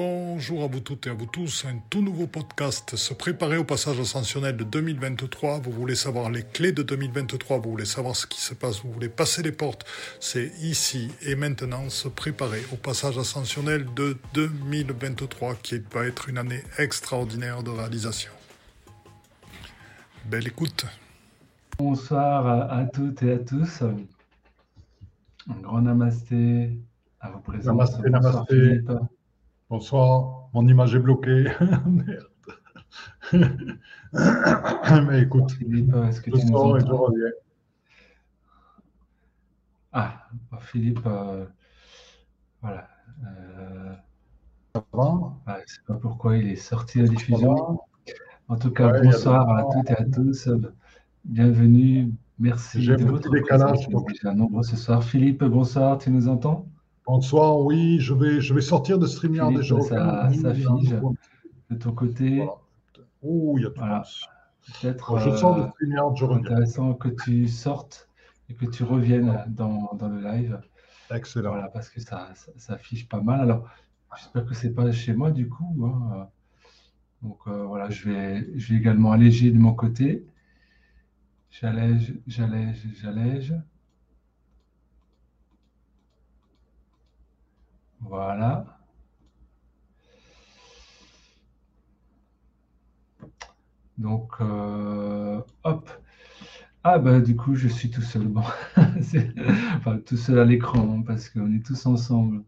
Bonjour à vous toutes et à vous tous, un tout nouveau podcast, se préparer au passage ascensionnel de 2023. Vous voulez savoir les clés de 2023, vous voulez savoir ce qui se passe, vous voulez passer les portes. C'est ici et maintenant se préparer au passage ascensionnel de 2023 qui va être une année extraordinaire de réalisation. Belle écoute. Bonsoir à, toutes et à tous. Un grand namasté à. Namasté, namasté. Bonsoir, mon image est bloquée. Merde. Mais écoute, Philippe, est-ce que je tu nous sors et je reviens. Ah, Philippe, euh, voilà. Euh, Ça va? je sais pas pourquoi il est sorti à la diffusion. En tout cas, Ouais, bonsoir à toutes et à tous. Bienvenue. Merci de votre décalage, déjà nombreux ce soir. Philippe, bonsoir, tu nous entends? Bonsoir, oui, je vais, je vais sortir de StreamYard reviens. ça, ça fige de ton côté. Voilà. Ouh, il y a tout. Voilà. Peut-être Bon, je sors de euh, StreamYard, je reviens. intéressant que tu sortes et que tu reviennes dans, dans le live. Excellent. Voilà, parce que ça, ça, ça affiche pas mal. Alors, j'espère que c'est pas chez moi du coup. hein. Donc euh, voilà, je vais, je vais également alléger de mon côté. J'allège, j'allège, j'allège. Voilà. Donc, euh, hop. Ah bah du coup, je suis tout seul. Bon, enfin tout seul à l'écran hein, parce qu'on est tous ensemble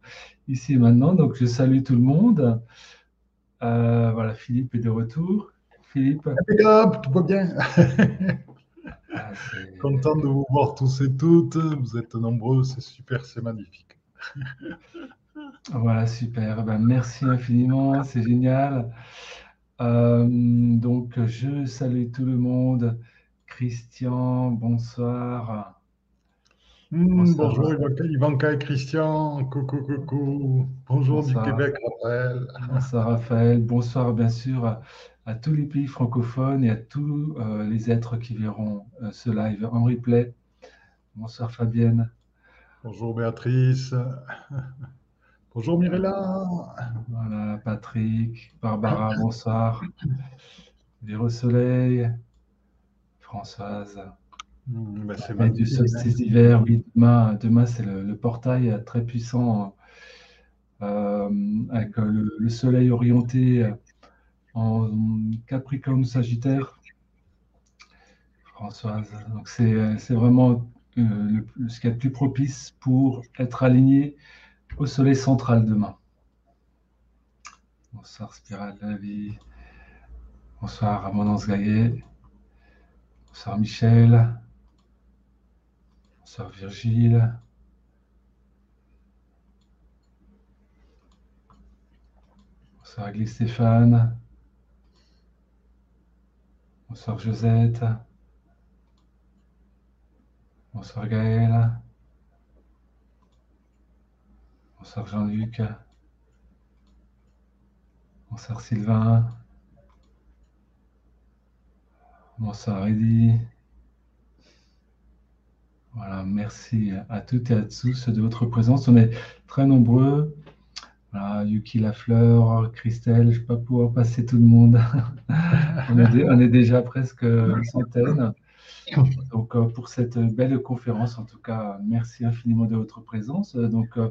ici et maintenant. Donc, je salue tout le monde. Euh, voilà, Philippe est de retour. Philippe, Impeccable, tout va bien. ah, Content de vous voir tous et toutes. Vous êtes nombreux, c'est super, c'est magnifique. voilà, super. Ben, merci infiniment, c'est génial. Euh, donc, je salue tout le monde. Christian, bonsoir. Hmm, Bonsoir. bonjour Ivanka, Ivanka et Christian. Coucou, coucou. Bonjour Bonsoir. du Québec, Raphaël. Bonsoir Raphaël, bonsoir bien sûr à, à tous les pays francophones et à tous euh, les êtres qui verront euh, ce live en replay. Bonsoir Fabienne, Bonjour Béatrice. Bonjour Mirella. voilà Patrick, Barbara, bonsoir. Véro Soleil, Françoise. Ben, c'est du solstice d'hiver, oui, demain, demain c'est le, le portail très puissant euh, avec euh, le, le soleil orienté euh, en Capricorne Sagittaire. Françoise, donc c'est vraiment euh, le- ce qui est le plus propice pour être aligné au soleil central demain. Bonsoir Spirale de la vie. Bonsoir Ramonance Gaillet. Bonsoir Michel. Bonsoir Virgile. Bonsoir Église Stéphane. Bonsoir Josette. Bonsoir Gaël. Bonsoir Jean-Luc. Bonsoir Sylvain. Bonsoir Eddy. Voilà, merci à toutes et à tous de votre présence. On est très nombreux. Voilà, Yuki Lafleur, Christelle, je ne vais pas pouvoir passer tout le monde. on, est déjà presque une centaine. Donc, euh, pour cette belle conférence, en tout cas, merci infiniment de votre présence. Donc, euh,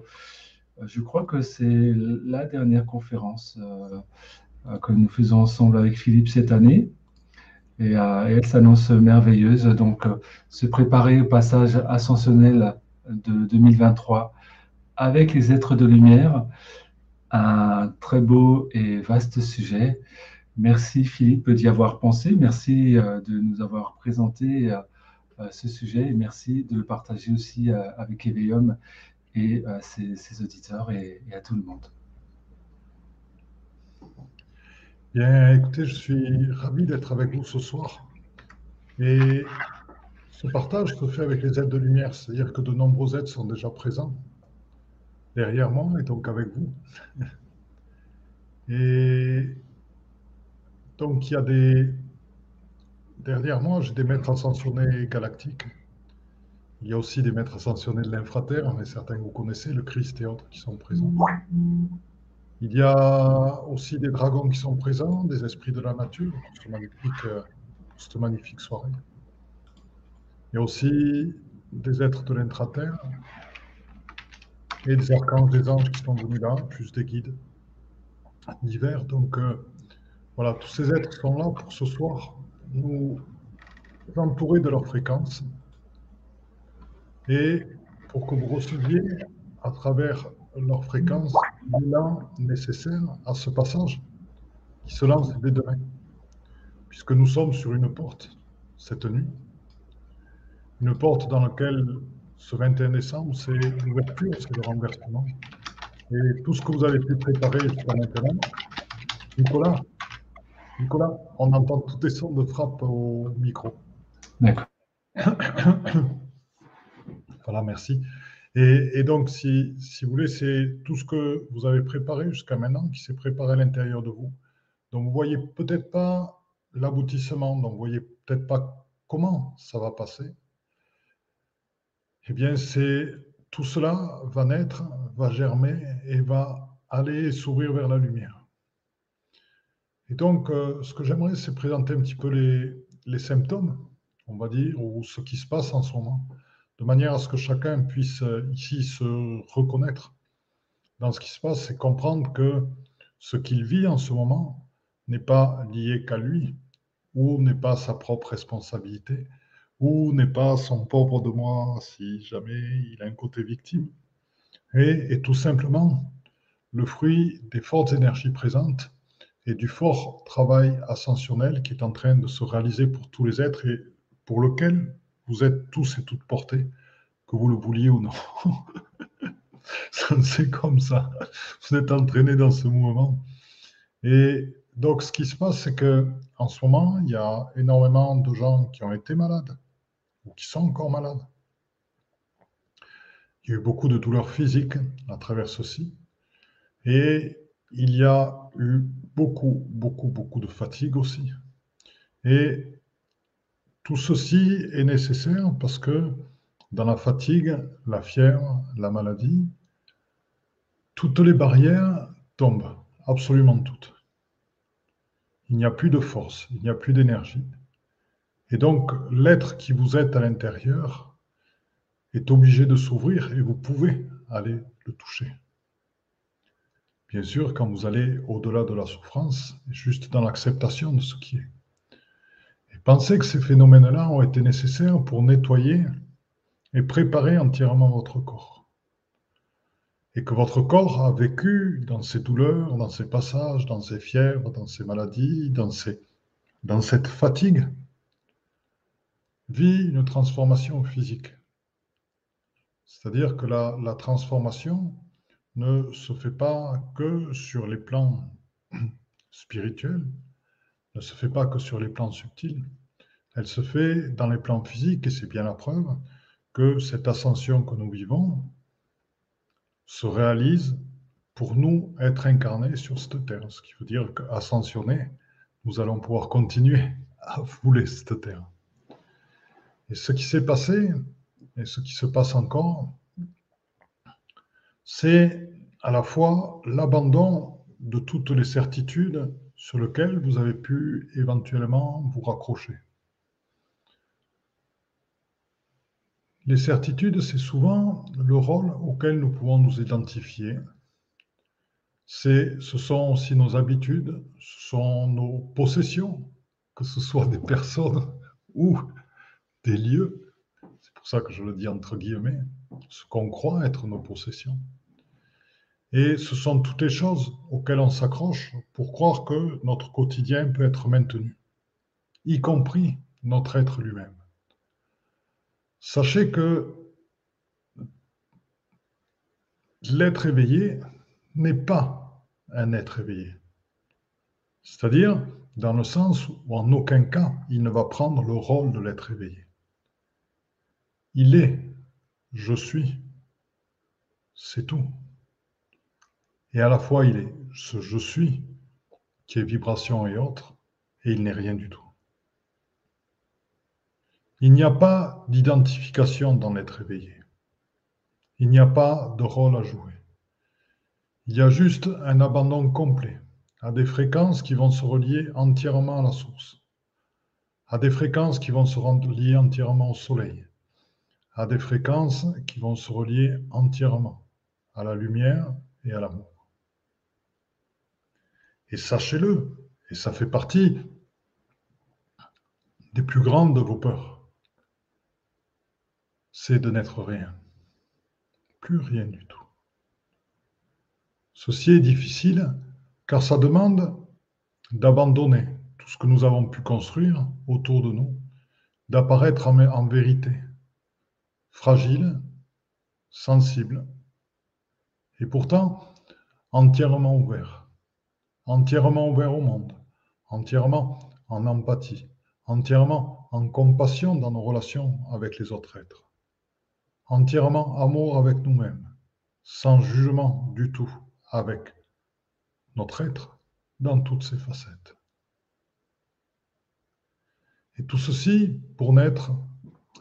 je crois que c'est la dernière conférence euh, euh, que nous faisons ensemble avec Philippe cette année. Et, euh, elle s'annonce merveilleuse. Donc, se préparer au passage ascensionnel de 2023 avec les êtres de lumière. Un très beau et vaste sujet. Merci Philippe d'y avoir pensé. Merci de nous avoir présenté ce sujet et merci de le partager aussi avec Eveillum et euh, ses, auditeurs et, à tout le monde. Bien, écoutez, je suis ravi d'être avec vous ce soir. Et ce partage se fait avec les aides de lumière, c'est-à-dire que de nombreux aides sont déjà présents derrière moi et donc avec vous. Et donc, il y a des. Derrière moi, j'ai des maîtres ascensionnés galactiques. Il y a aussi des maîtres ascensionnés de l'infraterre, mais certains vous connaissez, le Christ et autres qui sont présents. Il y a aussi des dragons qui sont présents, des esprits de la nature, cette magnifique, cette magnifique soirée. Il y a aussi des êtres de l'intraterre et des archanges, des anges qui sont venus là, plus des guides divers. Donc euh, voilà, tous ces êtres sont là pour ce soir nous entourer de leur fréquence et pour que vous receviez à travers leur fréquence l'élan nécessaire à ce passage qui se lance dès demain. Puisque nous sommes sur une porte cette nuit, une porte dans laquelle ce 21 décembre, c'est l'ouverture, c'est le renversement. Et tout ce que vous avez pu préparer jusqu'à maintenant, Nicolas, Nicolas, on entend toutes les sons de frappe au micro. D'accord. voilà, merci. Et, donc, si, vous voulez, c'est tout ce que vous avez préparé jusqu'à maintenant qui s'est préparé à l'intérieur de vous. Donc, vous voyez peut-être pas l'aboutissement, donc vous voyez peut-être pas comment ça va passer. Eh bien, c'est tout cela va naître, va germer et va aller s'ouvrir vers la lumière. Et donc, euh, ce que j'aimerais, c'est présenter un petit peu les, les symptômes, on va dire, ou ce qui se passe en ce moment de manière à ce que chacun puisse euh, ici se reconnaître dans ce qui se passe et comprendre que ce qu'il vit en ce moment n'est pas lié qu'à lui, ou n'est pas sa propre responsabilité, ou n'est pas son pauvre de moi si jamais il a un côté victime, et est tout simplement le fruit des fortes énergies présentes et du fort travail ascensionnel qui est en train de se réaliser pour tous les êtres et pour lequel vous êtes tous et toutes portés, que vous le vouliez ou non. C'est comme ça. Vous êtes entraînés dans ce mouvement. Et donc, ce qui se passe, c'est que en ce moment, il y a énormément de gens qui ont été malades ou qui sont encore malades. Il y a eu beaucoup de douleurs physiques à travers ceci. Et il y a eu beaucoup, beaucoup, beaucoup de fatigue aussi. Et tout ceci est nécessaire parce que dans la fatigue, la fièvre, la maladie, toutes les barrières tombent, absolument toutes. Il n'y a plus de force, il n'y a plus d'énergie. Et donc, l'être qui vous êtes à l'intérieur est obligé de s'ouvrir et vous pouvez aller le toucher. Bien sûr, quand vous allez au-delà de la souffrance, juste dans l'acceptation de ce qui est. Pensez que ces phénomènes-là ont été nécessaires pour nettoyer et préparer entièrement votre corps. Et que votre corps a vécu dans ses douleurs, dans ses passages, dans ses fièvres, dans ses maladies, dans, cette fatigue, vit une transformation physique. C'est-à-dire que la transformation ne se fait pas que sur les plans spirituels, ne se fait pas que sur les plans subtils, elle se fait dans les plans physiques et c'est bien la preuve que cette ascension que nous vivons se réalise pour nous être incarnés sur cette terre. Ce qui veut dire qu'ascensionner, nous allons pouvoir continuer à fouler cette terre. Et ce qui s'est passé et ce qui se passe encore, c'est à la fois l'abandon de toutes les certitudes sur lesquelles vous avez pu éventuellement vous raccrocher. Les certitudes, c'est souvent le rôle auquel nous pouvons nous identifier. C'est, ce sont aussi nos habitudes, ce sont nos possessions, que ce soit des personnes ou des lieux. C'est pour ça que je le dis entre guillemets, ce qu'on croit être nos possessions. Et ce sont toutes les choses auxquelles on s'accroche pour croire que notre quotidien peut être maintenu, y compris notre être lui-même. Sachez que l'être éveillé n'est pas un être éveillé. C'est-à-dire dans le sens où en aucun cas il ne va prendre le rôle de l'être éveillé. Il est, je suis, c'est tout. Et à la fois il est ce je suis qui est vibration et autre, et il n'est rien du tout. Il n'y a pas d'identification dans l'être éveillé. Il n'y a pas de rôle à jouer. Il y a juste un abandon complet à des fréquences qui vont se relier entièrement à la source, à des fréquences qui vont se relier entièrement au soleil, à des fréquences qui vont se relier entièrement à la lumière et à l'amour. Et sachez-le, et ça fait partie des plus grandes de vos peurs, c'est de n'être rien, plus rien du tout. Ceci est difficile car ça demande d'abandonner tout ce que nous avons pu construire autour de nous, d'apparaître en, vérité, fragile, sensible, et pourtant entièrement ouvert, entièrement ouvert au monde, entièrement en empathie, entièrement en compassion dans nos relations avec les autres êtres, entièrement amour avec nous-mêmes, sans jugement du tout avec notre être dans toutes ses facettes. Et tout ceci, pour naître,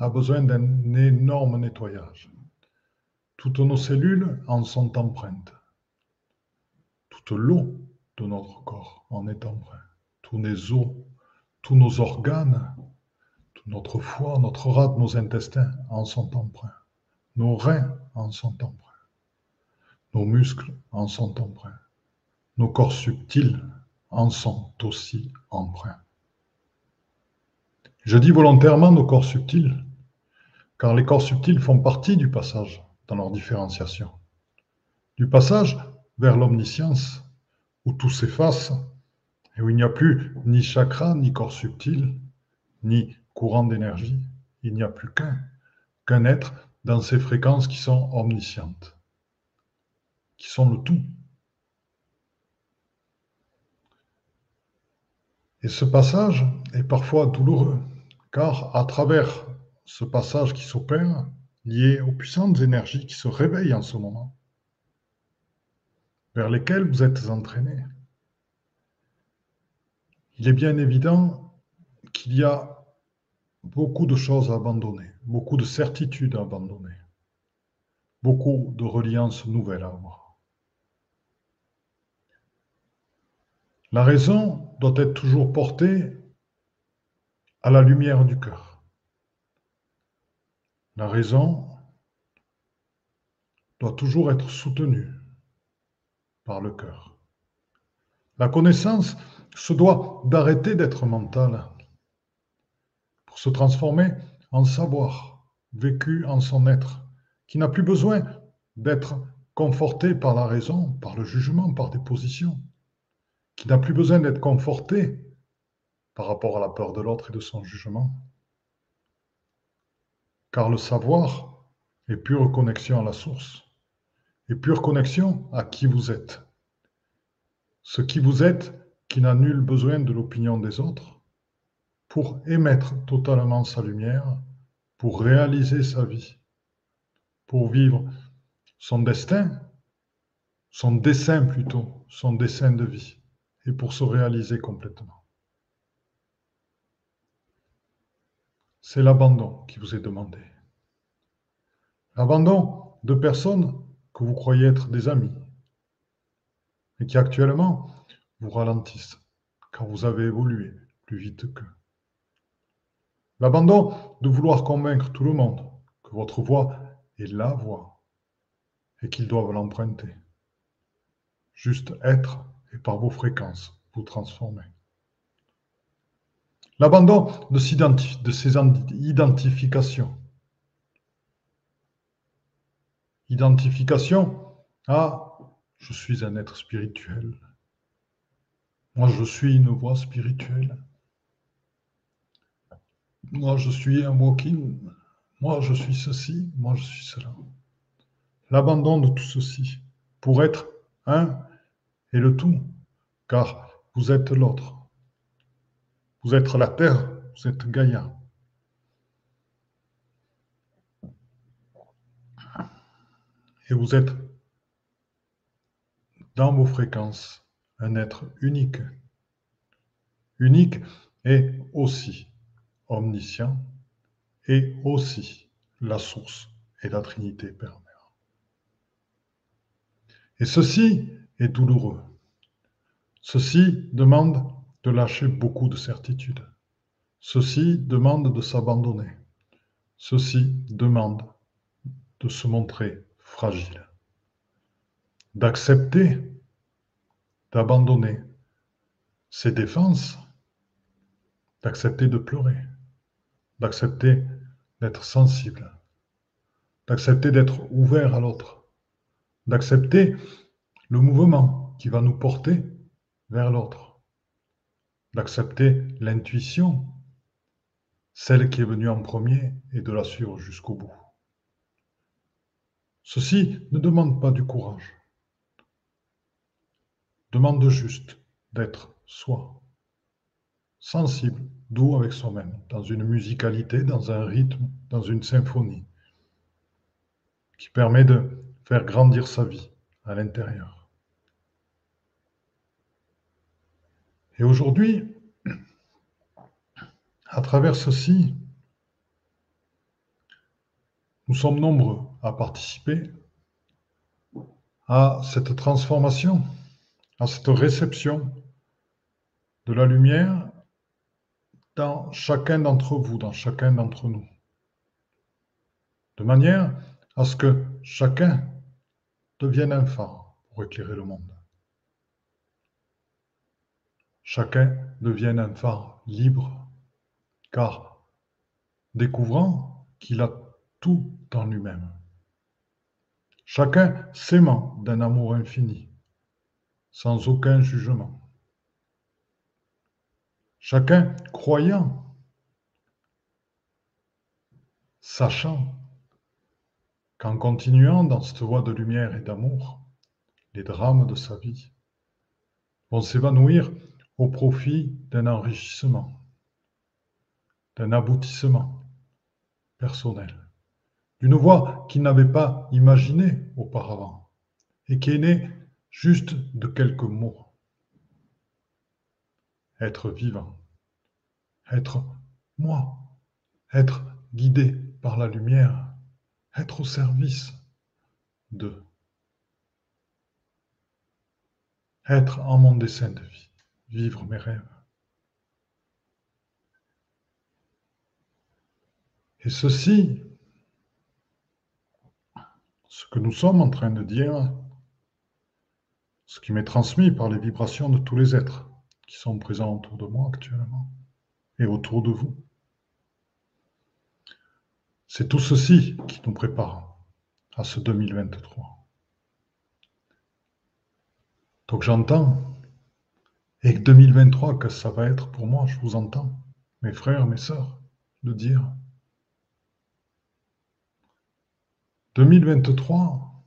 a besoin d'un énorme nettoyage. Toutes nos cellules en sont empreintes. Toute l'eau de notre corps en est empreinte. Tous les os, tous nos organes, tout notre foie, notre rate, nos intestins en sont empreints. Nos reins en sont empreints. Nos muscles en sont empreints nos corps subtils en sont aussi empreints. Je dis volontairement nos corps subtils, car les corps subtils font partie du passage dans leur différenciation. Du passage vers l'omniscience, où tout s'efface et où il n'y a plus ni chakra, ni corps subtil, ni courant d'énergie. Il n'y a plus qu'un, qu'un être dans ces fréquences qui sont omniscientes, qui sont le tout. Et ce passage est parfois douloureux, car à travers ce passage qui s'opère, lié aux puissantes énergies qui se réveillent en ce moment, vers lesquelles vous êtes entraînés, il est bien évident qu'il y a beaucoup de choses à abandonner, beaucoup de certitudes à abandonner, beaucoup de reliances nouvelles à avoir. La raison doit être toujours portée à la lumière du cœur. La raison doit toujours être soutenue par le cœur. La connaissance se doit d'arrêter d'être mentale se transformer en savoir vécu en son être, qui n'a plus besoin d'être conforté par la raison, par le jugement, par des positions qui n'a plus besoin d'être conforté par rapport à la peur de l'autre et de son jugement. Car le savoir est pure connexion à la source, et pure connexion à qui vous êtes. Ce qui vous êtes qui n'a nul besoin de l'opinion des autres pour émettre totalement sa lumière, pour réaliser sa vie, pour vivre son destin, son dessein plutôt, son dessein de vie et pour se réaliser complètement. C'est l'abandon qui vous est demandé. L'abandon de personnes que vous croyez être des amis et qui actuellement vous ralentissent car vous avez évolué plus vite qu'eux. L'abandon de vouloir convaincre tout le monde que votre voix est la voix et qu'ils doivent l'emprunter. Juste être et par vos fréquences vous transformer. L'abandon de, de ces identifications. Identification à je suis un être spirituel. Moi, je suis une voix spirituelle. Moi, je suis un walking. Moi, je suis ceci. Moi, je suis cela. L'abandon de tout ceci pour être un et le tout, car vous êtes l'autre. Vous êtes la terre, vous êtes Gaïa. Et vous êtes dans vos fréquences un être unique. Unique et aussi omniscient et aussi la source et la Trinité Père. Et ceci est douloureux. Ceci demande de lâcher beaucoup de certitudes. Ceci demande de s'abandonner. Ceci demande de se montrer fragile. D'accepter, d'abandonner ses défenses, d'accepter de pleurer, d'accepter d'être sensible, d'accepter d'être ouvert à l'autre, d'accepter le mouvement qui va nous porter vers l'autre, d'accepter l'intuition, celle qui est venue en premier, et de la suivre jusqu'au bout. Ceci ne demande pas du courage, demande juste d'être soi, sensible, doux avec soi-même, dans une musicalité, dans un rythme, dans une symphonie, qui permet de faire grandir sa vie à l'intérieur. Et aujourd'hui, à travers ceci, nous sommes nombreux à participer à cette transformation, à cette réception de la lumière dans chacun d'entre vous, dans chacun d'entre nous. De manière à ce que chacun devienne un phare pour éclairer le monde. Chacun devienne un phare libre, car découvrant qu'il a tout en lui-même. Chacun s'aimant d'un amour infini, sans aucun jugement. Chacun croyant, sachant qu'en continuant dans cette voie de lumière et d'amour, les drames de sa vie vont s'évanouir au profit d'un enrichissement, d'un aboutissement personnel, d'une voie qu'il n'avait pas imaginée auparavant et qui est née juste de quelques mots. Être vivant, être moi, être guidé par la lumière, être au service de, être en mon dessein de vie, vivre mes rêves. Et ceci, ce que nous sommes en train de dire, ce qui m'est transmis par les vibrations de tous les êtres, qui sont présents autour de moi actuellement et autour de vous. C'est tout ceci qui nous prépare à ce 2023. Donc j'entends, et 2023, que ça va être pour moi, je vous entends, mes frères, mes sœurs, le dire. 2023,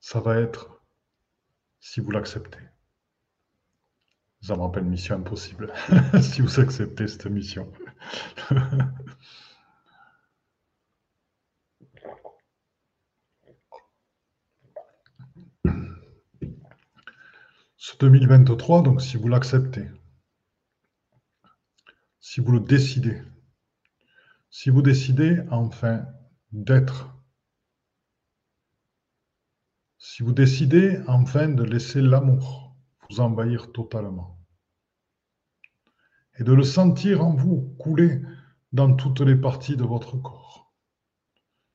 ça va être, si vous l'acceptez, ça me rappelle Mission Impossible, si vous acceptez cette mission. Ce 2023, donc si vous l'acceptez, si vous le décidez, si vous décidez enfin d'être, si vous décidez enfin de laisser l'amour envahir totalement. Et de le sentir en vous couler dans toutes les parties de votre corps.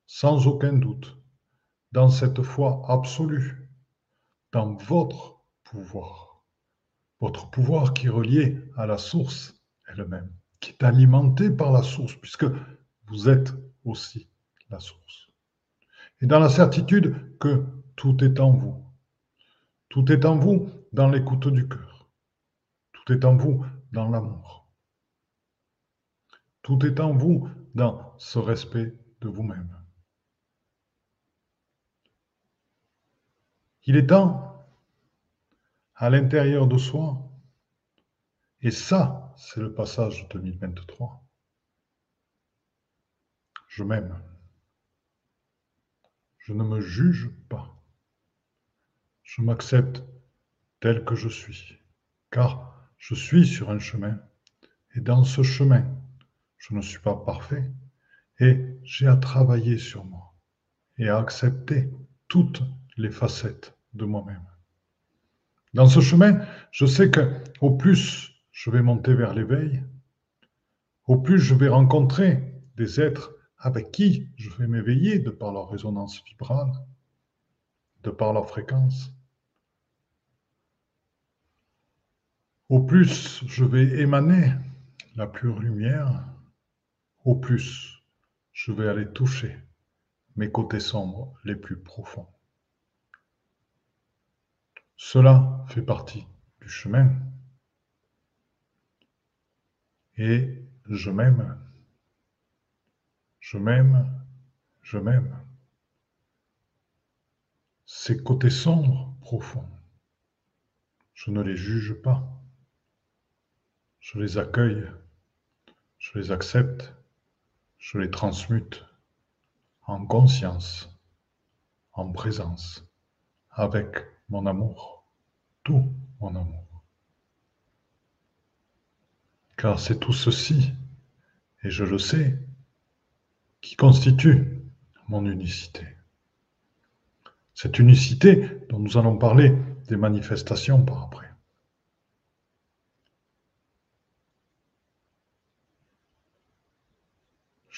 Sans aucun doute, dans cette foi absolue, dans votre pouvoir. Votre pouvoir qui est relié à la source elle-même, qui est alimenté par la source, puisque vous êtes aussi la source. Et dans la certitude que tout est en vous. Tout est en vous dans l'écoute du cœur. Tout est en vous dans l'amour. Tout est en vous dans ce respect de vous-même. Il est temps, à l'intérieur de soi, et ça, c'est le passage 2023. Je m'aime. Je ne me juge pas. Je m'accepte tel que je suis, car je suis sur un chemin, et dans ce chemin, je ne suis pas parfait, et j'ai à travailler sur moi, et à accepter toutes les facettes de moi-même. Dans ce chemin, je sais que au plus je vais monter vers l'éveil, au plus je vais rencontrer des êtres avec qui je vais m'éveiller de par leur résonance vibrale, de par leur fréquence. Au plus je vais émaner la pure lumière, au plus je vais aller toucher mes côtés sombres les plus profonds. Cela fait partie du chemin. Et je m'aime, je m'aime, je m'aime. Ces côtés sombres, profonds, je ne les juge pas. Je les accueille, je les accepte, je les transmute en conscience, en présence, avec mon amour, tout mon amour. Car c'est tout ceci, et je le sais, qui constitue mon unicité. Cette unicité dont nous allons parler des manifestations par après.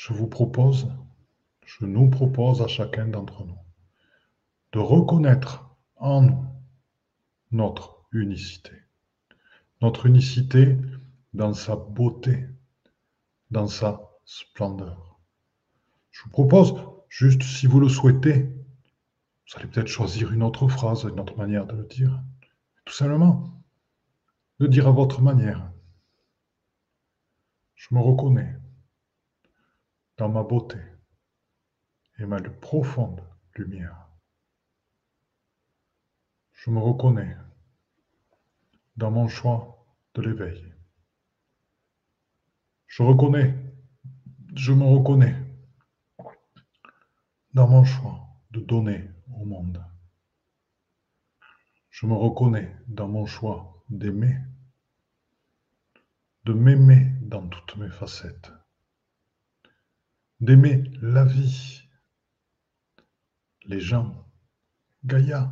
Je vous propose, je nous propose à chacun d'entre nous de reconnaître en nous notre unicité. Notre unicité dans sa beauté, dans sa splendeur. Je vous propose, juste si vous le souhaitez, vous allez peut-être choisir une autre phrase, une autre manière de le dire. Tout simplement, de dire à votre manière. Je me reconnais dans ma beauté et ma profonde lumière. Je me reconnais dans mon choix de l'éveil. Je reconnais, je me reconnais dans mon choix de donner au monde. Je me reconnais dans mon choix d'aimer, de m'aimer dans toutes mes facettes, d'aimer la vie, les gens, Gaïa,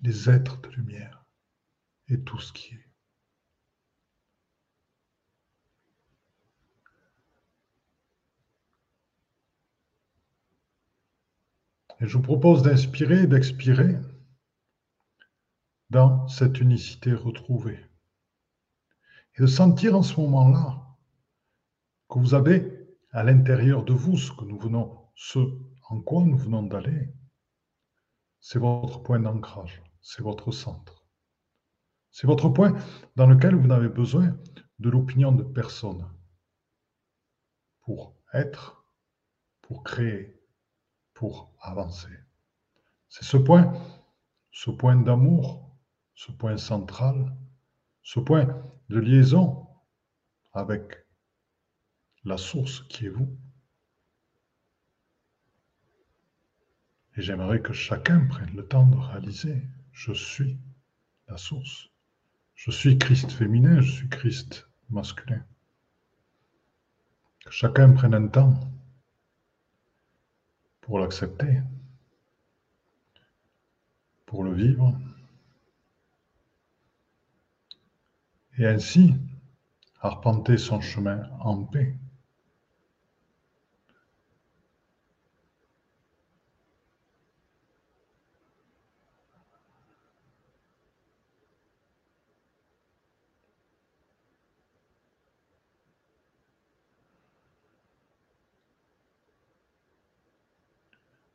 les êtres de lumière et tout ce qui est. Et je vous propose d'inspirer et d'expirer dans cette unicité retrouvée. Et de sentir en ce moment-là que vous avez à l'intérieur de vous ce que nous venons, ce en quoi nous venons d'aller. C'est votre point d'ancrage c'est votre centre. C'est votre point dans lequel vous n'avez besoin de l'opinion de personne pour être, pour créer, pour avancer. C'est ce point, ce point d'amour, ce point central, ce point de liaison avec la source qui est vous. Et j'aimerais que chacun prenne le temps de réaliser je suis la source. Je suis Christ féminin, je suis Christ masculin. Que chacun prenne un temps pour l'accepter, pour le vivre, et ainsi arpenter son chemin en paix.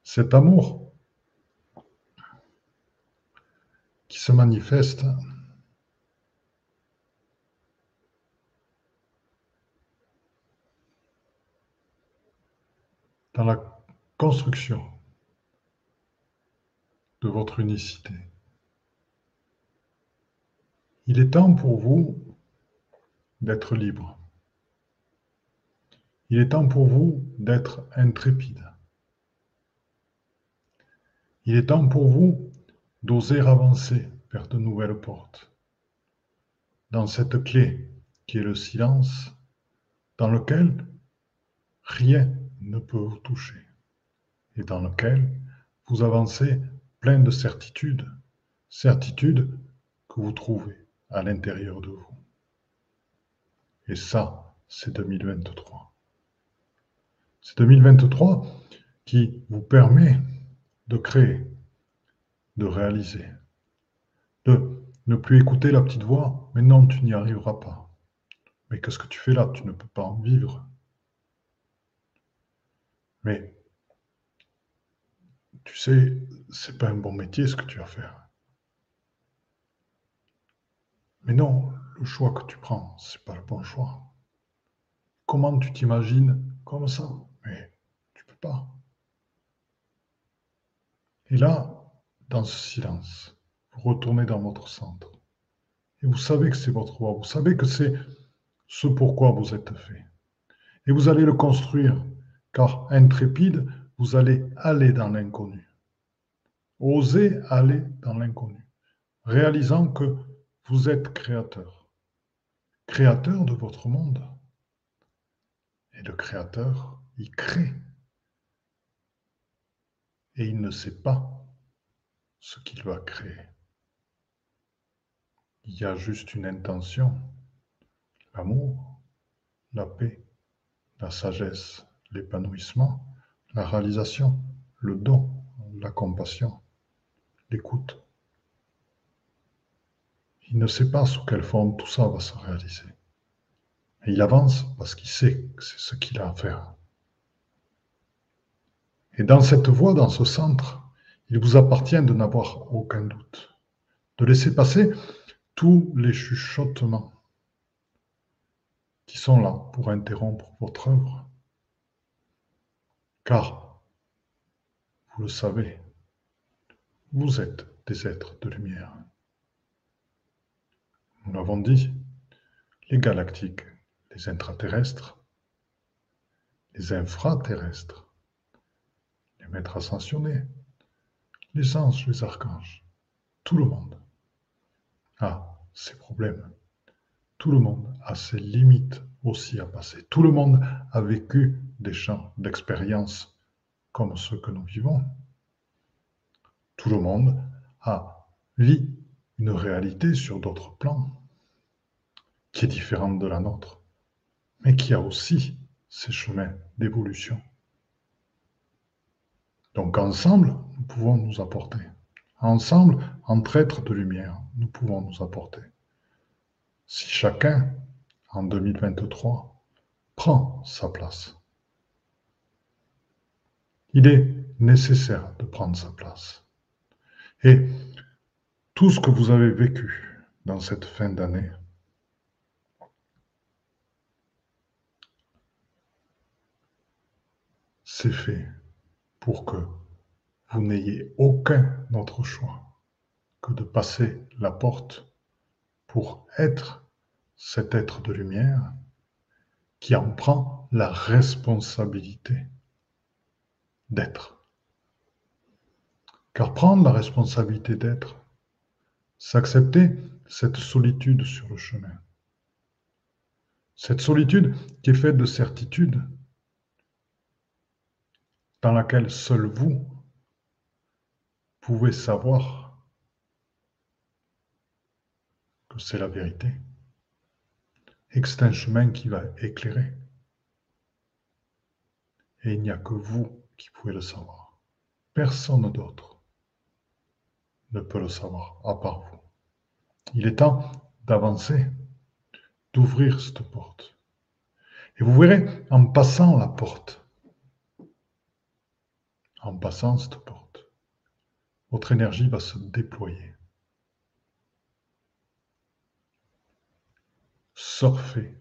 Cet amour qui se manifeste dans la construction de votre unicité. Il est temps pour vous d'être libre. Il est temps pour vous d'être intrépide. Il est temps pour vous d'oser avancer vers de nouvelles portes. Dans cette clé qui est le silence, dans lequel rien ne peut vous toucher et dans lequel vous avancez plein de certitudes, certitudes que vous trouvez à l'intérieur de vous. Et ça, c'est 2023. C'est 2023 qui vous permet de créer, de réaliser, de ne plus écouter la petite voix, mais non, tu n'y arriveras pas. Mais qu'est-ce que tu fais là? Tu ne peux pas en vivre. Mais tu sais, c'est pas un bon métier ce que tu vas faire. Mais non, le choix que tu prends, c'est pas le bon choix. Comment tu t'imagines comme ça? Mais tu peux pas. Et là, dans ce silence, vous retournez dans votre centre. Et vous savez que c'est votre voie, vous savez que c'est ce pourquoi vous êtes fait. Et vous allez le construire, car intrépide, vous allez aller dans l'inconnu. Osez aller dans l'inconnu, réalisant que vous êtes créateur, créateur de votre monde. Et le créateur, il crée. Et il ne sait pas ce qu'il va créer. Il y a juste une intention, l'amour, la paix, la sagesse, l'épanouissement, la réalisation, le don, la compassion, l'écoute. Il ne sait pas sous quelle forme tout ça va se réaliser. Mais il avance parce qu'il sait que c'est ce qu'il a à faire. Et dans cette voie, dans ce centre, il vous appartient de n'avoir aucun doute, de laisser passer tous les chuchotements qui sont là pour interrompre votre œuvre. Car, vous le savez, vous êtes des êtres de lumière. Nous l'avons dit, les galactiques, les intraterrestres, les infraterrestres, les maîtres ascensionnés, les anges, les archanges, tout le monde a ses problèmes. Tout le monde a ses limites aussi à passer. Tout le monde a vécu des champs d'expérience comme ceux que nous vivons. Tout le monde a vit une réalité sur d'autres plans qui est différente de la nôtre, mais qui a aussi ses chemins d'évolution. Donc ensemble, nous pouvons nous apporter. Ensemble, entre êtres de lumière, nous pouvons nous apporter. Si chacun, en 2023, prend sa place, il est nécessaire de prendre sa place. Et tout ce que vous avez vécu dans cette fin d'année, c'est fait pour que vous n'ayez aucun autre choix que de passer la porte pour être cet être de lumière qui en prend la responsabilité d'être. Car prendre la responsabilité d'être, c'est accepter cette solitude sur le chemin. Cette solitude qui est faite de certitude, dans laquelle seul vous pouvez savoir que c'est la vérité et que c'est un chemin qui va éclairer. Et il n'y a que vous qui pouvez le savoir. Personne d'autre ne peut le savoir à part vous. Il est temps d'avancer, d'ouvrir cette porte. Et vous verrez, en passant la porte, en passant cette porte, votre énergie va se déployer. Surfez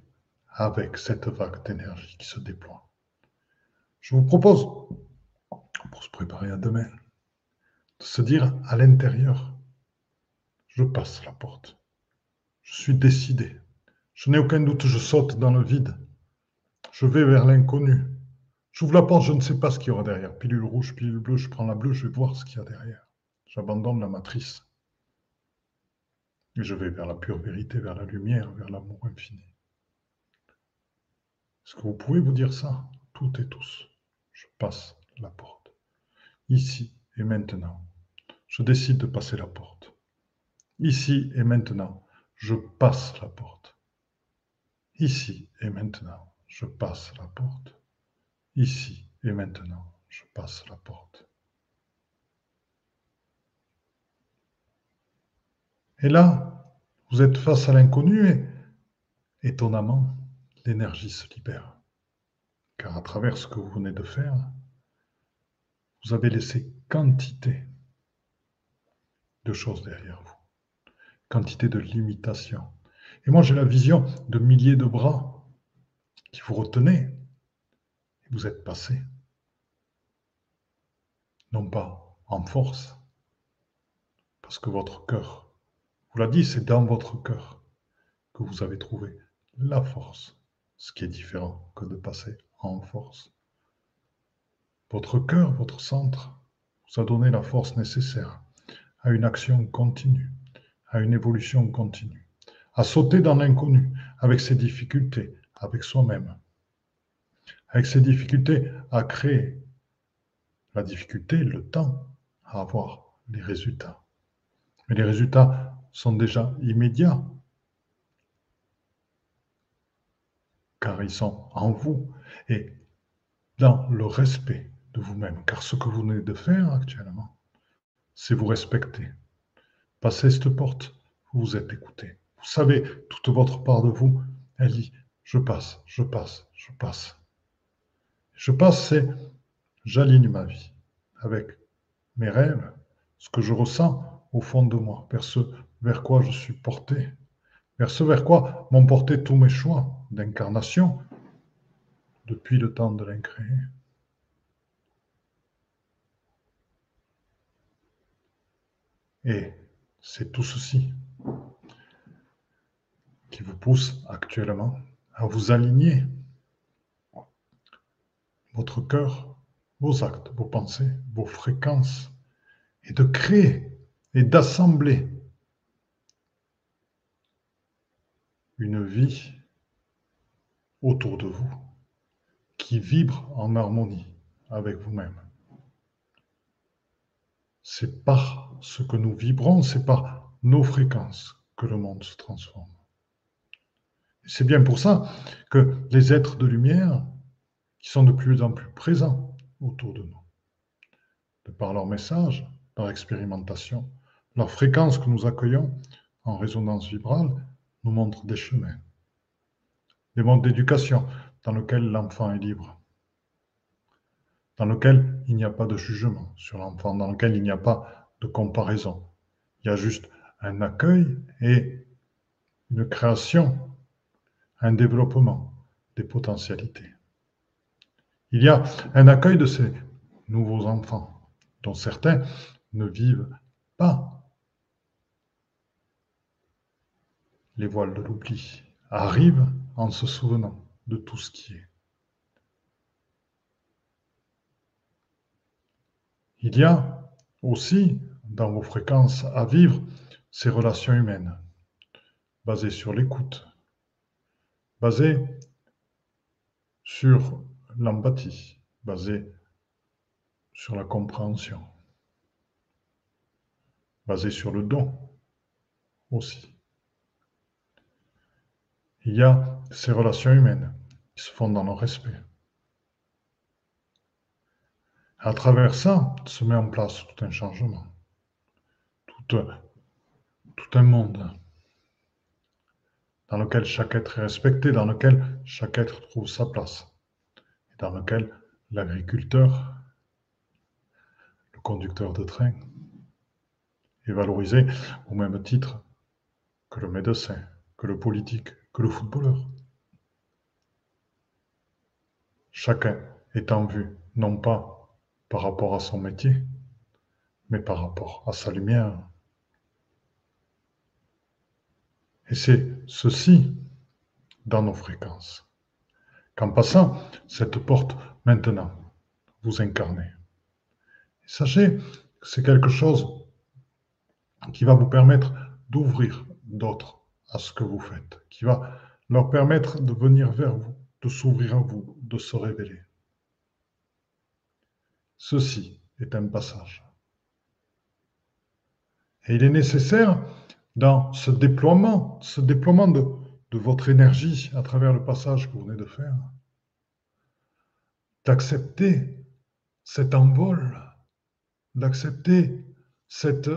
avec cette vague d'énergie qui se déploie. Je vous propose, pour se préparer à demain, de se dire à l'intérieur, je passe la porte. Je suis décidé. Je n'ai aucun doute, je saute dans le vide. Je vais vers l'inconnu. J'ouvre la porte, je ne sais pas ce qu'il y aura derrière. Pilule rouge, pilule bleue, je prends la bleue, je vais voir ce qu'il y a derrière. J'abandonne la matrice. Et je vais vers la pure vérité, vers la lumière, vers l'amour infini. Est-ce que vous pouvez vous dire ça, toutes et tous Je passe la porte. Ici et maintenant. je décide de passer la porte. Ici et maintenant, je passe la porte. Ici et maintenant, je passe la porte. Ici et maintenant, je passe la porte. Et là, vous êtes face à l'inconnu et étonnamment, l'énergie se libère. Car à travers ce que vous venez de faire, vous avez laissé quantité de choses derrière vous, quantité de limitations. Et moi, j'ai la vision de milliers de bras qui vous retenaient vous êtes passé. Non pas en force, parce que votre cœur, vous l'a dit, c'est dans votre cœur que vous avez trouvé la force, ce qui est différent que de passer en force. Votre cœur, votre centre, vous a donné la force nécessaire à une action continue, à une évolution continue, à sauter dans l'inconnu avec ses difficultés, avec soi-même, avec ses difficultés à créer, la difficulté, le temps à avoir les résultats. Mais les résultats sont déjà immédiats car ils sont en vous et dans le respect de vous-même. Car ce que vous venez de faire actuellement, c'est vous respecter. Passez cette porte, vous vous êtes écouté. Vous savez, toute votre part de vous, elle dit, je passe, je passe, je passe. Je passe, c'est j'aligne ma vie avec mes rêves, ce que je ressens au fond de moi, vers ce vers quoi je suis porté, vers ce vers quoi m'ont porté tous mes choix d'incarnation depuis le temps de l'incréé. Et c'est tout ceci qui vous pousse actuellement à vous aligner votre cœur, vos actes, vos pensées, vos fréquences, et de créer et d'assembler une vie autour de vous qui vibre en harmonie avec vous-même. C'est par ce que nous vibrons, c'est par nos fréquences que le monde se transforme. C'est bien pour ça que les êtres de lumière, qui sont de plus en plus présents autour de nous, de par leur message, leur expérimentation, leur fréquence que nous accueillons en résonance vibrale, nous montre des chemins, des modes d'éducation dans lesquels l'enfant est libre, dans lequel il n'y a pas de jugement sur l'enfant, dans lequel il n'y a pas de comparaison. Il y a juste un accueil et une création, un développement des potentialités. Il y a un accueil de ces nouveaux enfants, dont certains ne vivent pas les voiles de l'oubli, arrivent en se souvenant de tout ce qui est. Il y a aussi dans vos fréquences à vivre ces relations humaines, basées sur l'écoute, basées sur l'empathie, basées sur la compréhension, basées sur le don aussi il y a ces relations humaines qui se font dans le respect. À travers ça, se met en place tout un changement, tout, tout un monde dans lequel chaque être est respecté, dans lequel chaque être trouve sa place, dans lequel l'agriculteur, le conducteur de train, est valorisé au même titre que le médecin, que le politique, que le footballeur. Chacun est en vue, non pas par rapport à son métier, mais par rapport à sa lumière. Et c'est ceci dans nos fréquences. Qu'en passant cette porte maintenant, vous incarnez. sachez que c'est quelque chose qui va vous permettre d'ouvrir d'autres à ce que vous faites, qui va leur permettre de venir vers vous, de s'ouvrir à vous, de se révéler. Ceci est un passage. Et il est nécessaire dans ce déploiement, ce déploiement de, votre énergie à travers le passage que vous venez de faire, d'accepter cet envol, d'accepter cette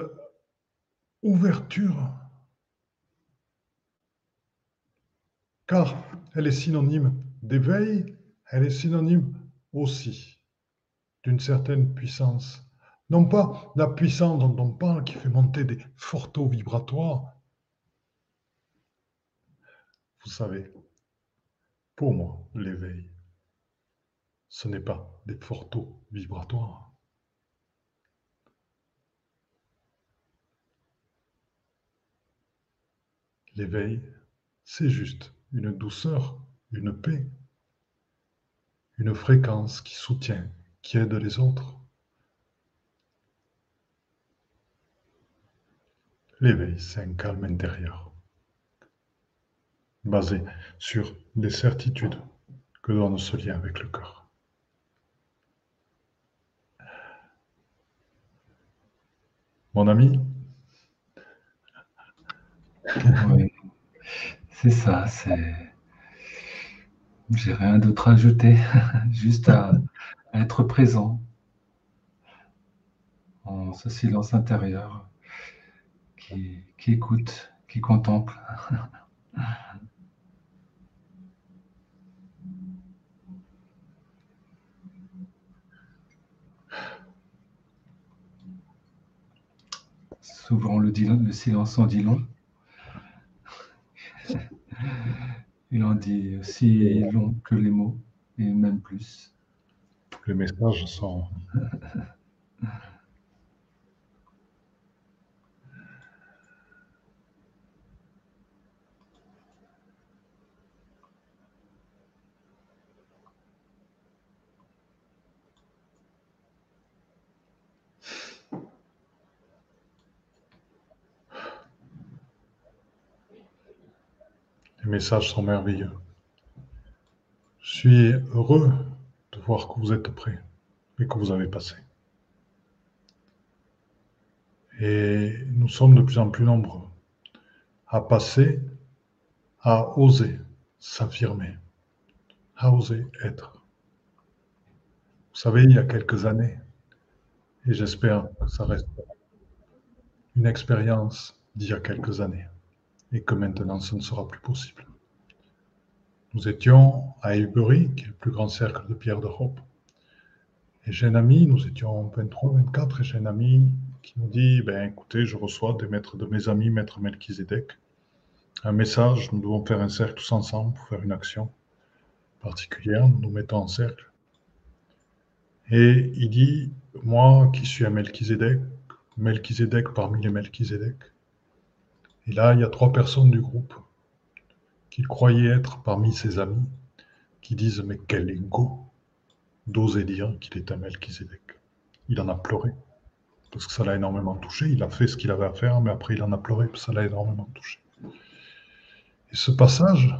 ouverture, car elle est synonyme d'éveil, elle est synonyme aussi d'une certaine puissance. Non pas la puissance dont on parle qui fait monter des forts taux vibratoires. Vous savez, pour moi, l'éveil, ce n'est pas des forts taux vibratoires. L'éveil, c'est juste une douceur, une paix, une fréquence qui soutient, qui aide les autres. L'éveil, c'est un calme intérieur, basé sur des certitudes que donne ce lien avec le cœur. Mon ami? Oui, c'est ça, c'est. J'ai rien d'autre à ajouter, juste à, être présent en ce silence intérieur qui écoute, qui contemple. Souvent le, le silence en dit long. Il en dit aussi long que les mots, et même plus. Les messages sont Les messages sont merveilleux. Je suis heureux de voir que vous êtes prêts et que vous avez passé. Et nous sommes de plus en plus nombreux à passer, à oser s'affirmer, à oser être. Vous savez, il y a quelques années, et j'espère que ça reste une expérience d'il y a quelques années et que maintenant ce ne sera plus possible. Nous étions à Highbury, qui est le plus grand cercle de pierre d'Europe. Et j'ai un ami, nous étions 23, 24, et j'ai un ami qui nous dit ben, écoutez, je reçois des maîtres de mes amis, maître Melchizedek, un message, nous devons faire un cercle tous ensemble pour faire une action particulière, nous nous mettons en cercle. Et il dit moi qui suis un Melchizedek, Melchizedek parmi les Melchizedek, et là, il y a trois personnes du groupe qu'il croyait être parmi ses amis qui disent Mais quel ego d'oser dire qu'il est un Melchizedek. Il en a pleuré parce que ça l'a énormément touché. Il a fait ce qu'il avait à faire, mais après il en a pleuré parce que ça l'a énormément touché. Et ce passage,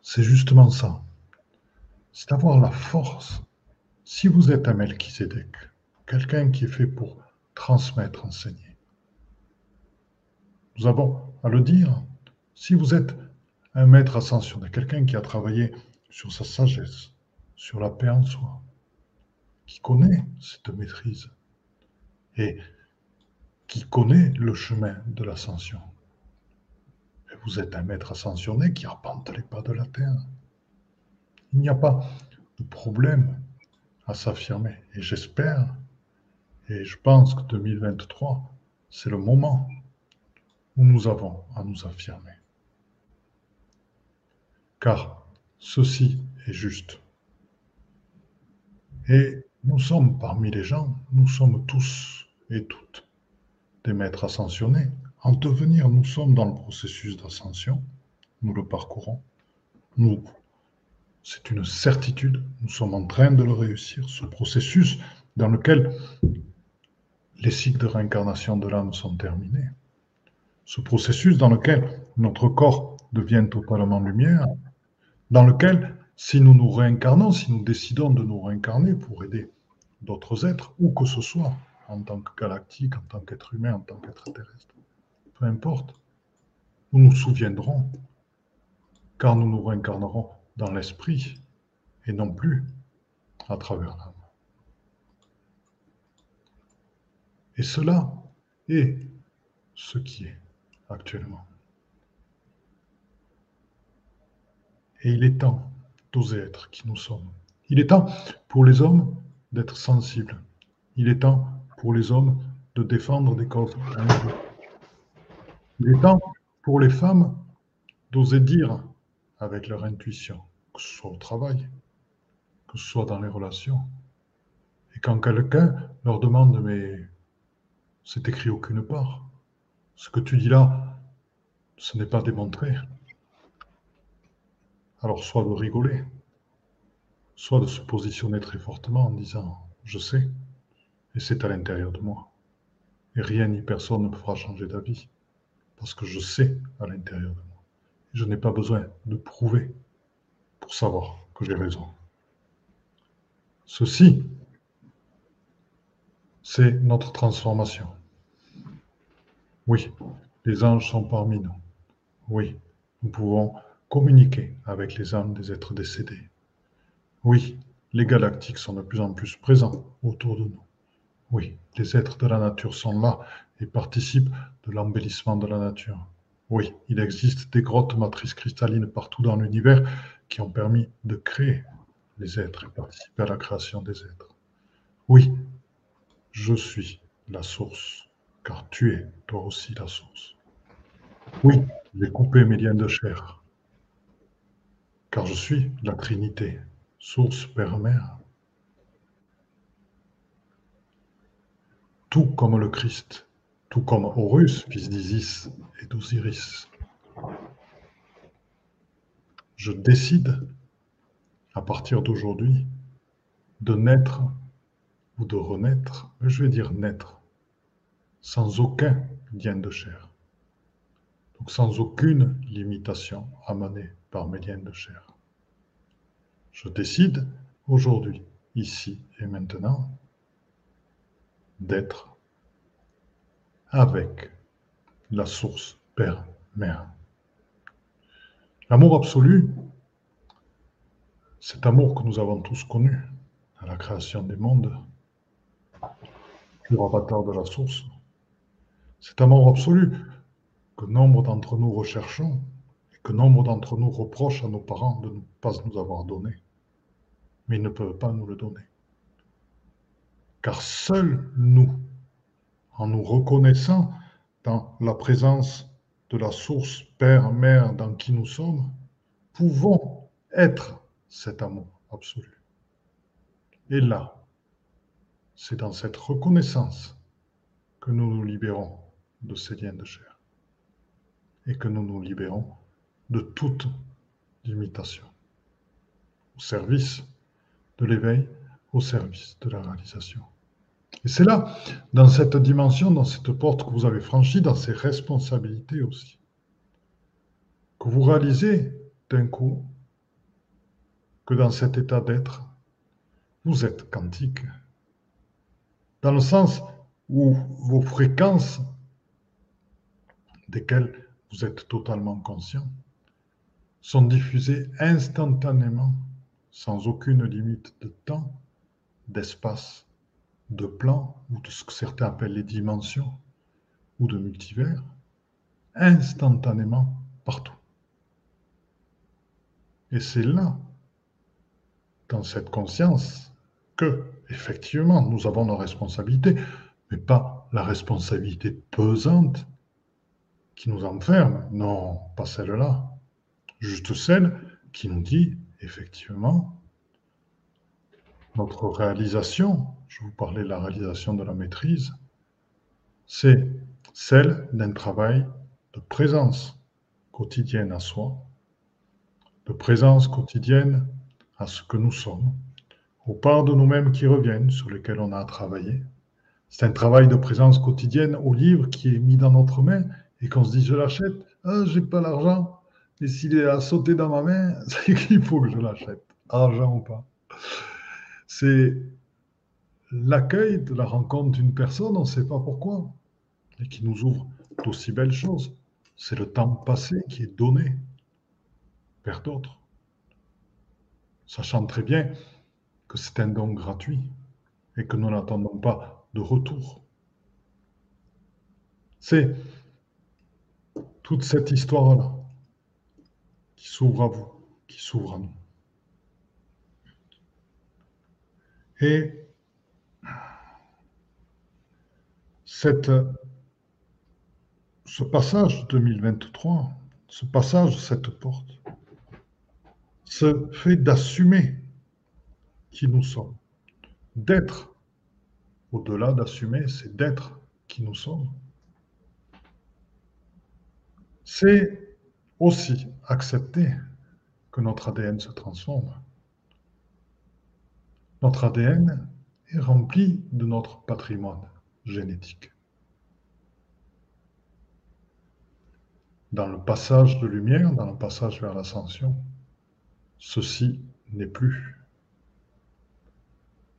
c'est justement ça. C'est d'avoir la force. Si vous êtes un Melchizedek, quelqu'un qui est fait pour transmettre, enseigner, nous avons à le dire. Si vous êtes un maître ascensionné, quelqu'un qui a travaillé sur sa sagesse, sur la paix en soi, qui connaît cette maîtrise et qui connaît le chemin de l'ascension. Vous êtes un maître ascensionné qui arpente les pas de la terre. Il n'y a pas de problème à s'affirmer. Et j'espère, et je pense que 2023, c'est le moment où nous avons à nous affirmer. Car ceci est juste. Et nous sommes parmi les gens, nous sommes tous et toutes des maîtres ascensionnés. En devenir, nous sommes dans le processus d'ascension, nous le parcourons. Nous, c'est une certitude, nous sommes en train de le réussir, ce processus dans lequel les cycles de réincarnation de l'âme sont terminés ce processus dans lequel notre corps devient totalement lumière, dans lequel, si nous nous réincarnons, si nous décidons de nous réincarner pour aider d'autres êtres, où que ce soit, en tant que galactique, en tant qu'être humain, en tant qu'être terrestre. Peu importe. Nous nous souviendrons car nous nous réincarnerons dans l'esprit et non plus à travers l'âme. Et cela est ce qui est actuellement. Et il est temps d'oser être qui nous sommes. Il est temps pour les hommes d'être sensibles. Il est temps pour les hommes de défendre des causes. Il est temps pour les femmes d'oser dire avec leur intuition, que ce soit au travail, que ce soit dans les relations. Et quand quelqu'un leur demande, mais c'est écrit aucune part, ce que tu dis là, ce n'est pas démontré. Alors soit de rigoler, soit de se positionner très fortement en disant je sais, et c'est à l'intérieur de moi. Et rien ni personne ne me fera changer d'avis, parce que je sais à l'intérieur de moi. Je n'ai pas besoin de prouver pour savoir que j'ai raison. Ceci, c'est notre transformation. Oui, les anges sont parmi nous. Oui, nous pouvons communiquer avec les âmes des êtres décédés. Oui, les galactiques sont de plus en plus présents autour de nous. Oui, les êtres de la nature sont là et participent de l'embellissement de la nature. Oui, il existe des grottes matrices cristallines partout dans l'univers qui ont permis de créer les êtres et participer à la création des êtres. Oui, je suis la source, car tu es toi aussi la source. Oui, j'ai coupé mes liens de chair, car je suis la Trinité, source, Père, Mère. Tout comme le Christ, tout comme Horus, fils d'Isis et d'Osiris. Je décide, à partir d'aujourd'hui, de naître ou de renaître, je vais dire naître, sans aucun lien de chair. Donc sans aucune limitation amenée par mes liens de chair. Je décide aujourd'hui, ici et maintenant, d'être avec la source Père-Mère. L'amour absolu, cet amour que nous avons tous connu à la création des mondes, le avatar de la source, cet amour absolu que nombre d'entre nous recherchons et que nombre d'entre nous reprochent à nos parents de ne pas nous avoir donné, mais ils ne peuvent pas nous le donner. Car seuls nous, en nous reconnaissant dans la présence de la source Père, Mère dans qui nous sommes, pouvons être cet amour absolu. Et là, c'est dans cette reconnaissance que nous nous libérons de ces liens de chair et que nous nous libérons de toute limitation au service de l'éveil, au service de la réalisation. Et c'est là, dans cette dimension, dans cette porte que vous avez franchie, dans ces responsabilités aussi, que vous réalisez d'un coup que dans cet état d'être, vous êtes quantique. Dans le sens où vos fréquences, desquelles vous êtes totalement conscient, sont diffusées instantanément, sans aucune limite de temps, d'espace de plans, ou de ce que certains appellent les dimensions, ou de multivers, instantanément partout. Et c'est là, dans cette conscience, que, effectivement, nous avons nos responsabilités, mais pas la responsabilité pesante qui nous enferme, non, pas celle-là, juste celle qui nous dit, effectivement, notre réalisation, je vous parlais de la réalisation de la maîtrise, c'est celle d'un travail de présence quotidienne à soi, de présence quotidienne à ce que nous sommes, aux parts de nous-mêmes qui reviennent, sur lesquelles on a à travailler. C'est un travail de présence quotidienne au livre qui est mis dans notre main et qu'on se dit je l'achète, ah j'ai pas l'argent, mais s'il est à sauter dans ma main, c'est qu'il faut que je l'achète, argent ou pas. C'est l'accueil de la rencontre d'une personne, on ne sait pas pourquoi, et qui nous ouvre d'aussi belles choses. C'est le temps passé qui est donné vers d'autres, sachant très bien que c'est un don gratuit et que nous n'attendons pas de retour. C'est toute cette histoire-là qui s'ouvre à vous, qui s'ouvre à nous. Et ce passage 2023, ce passage cette porte, ce fait d'assumer qui nous sommes, d'être, au-delà d'assumer, c'est d'être qui nous sommes, c'est aussi accepter que notre ADN se transforme. Notre ADN est rempli de notre patrimoine génétique. Dans le passage de lumière, dans le passage vers l'ascension, ceci n'est plus.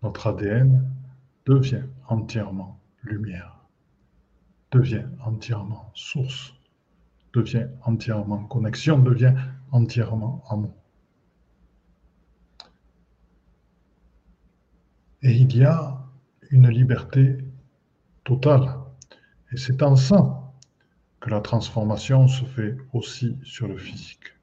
Notre ADN devient entièrement lumière, devient entièrement source, devient entièrement connexion, devient entièrement amour. Et il y a une liberté totale. Et c'est en ça que la transformation se fait aussi sur le physique.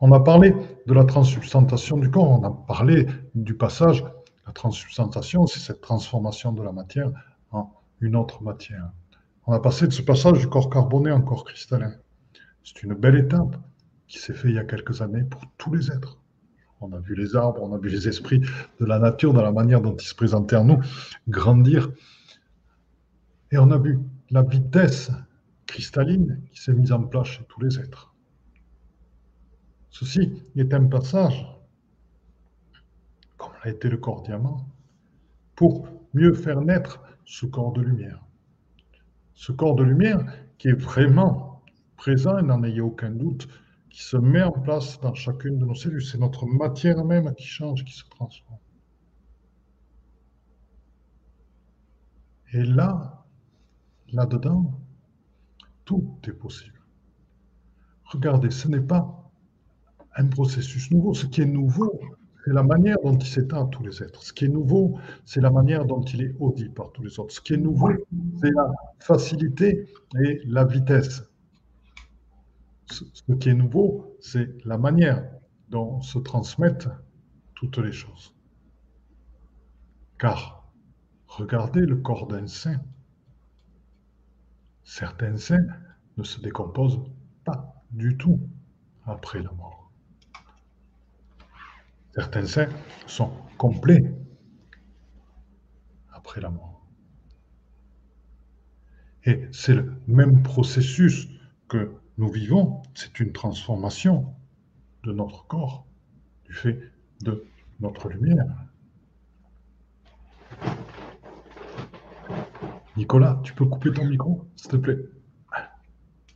On a parlé de la transsubstantation du corps, on a parlé du passage. La transsubstantation, c'est cette transformation de la matière en une autre matière. On a passé de ce passage du corps carboné en corps cristallin. C'est une belle étape qui s'est faite il y a quelques années pour tous les êtres. On a vu les arbres, on a vu les esprits de la nature dans la manière dont ils se présentaient en nous grandir. Et on a vu la vitesse cristalline qui s'est mise en place chez tous les êtres. Ceci est un passage, comme l'a été le corps diamant, pour mieux faire naître ce corps de lumière. Ce corps de lumière qui est vraiment présent, et n'en ayez aucun doute, qui se met en place dans chacune de nos cellules. C'est notre matière même qui change, qui se transforme. Et là, là-dedans, tout est possible. Regardez, ce n'est pas un processus nouveau. Ce qui est nouveau, c'est la manière dont il s'éteint à tous les êtres. Ce qui est nouveau, c'est la manière dont il est audit par tous les autres. Ce qui est nouveau, c'est la facilité et la vitesse ce qui est nouveau, c'est la manière dont se transmettent toutes les choses. Car regardez le corps d'un saint. Certains saints ne se décomposent pas du tout après la mort. Certains saints sont complets après la mort. Et c'est le même processus que nous vivons, c'est une transformation de notre corps, du fait de notre lumière. Nicolas, tu peux couper ton micro, s'il te plaît?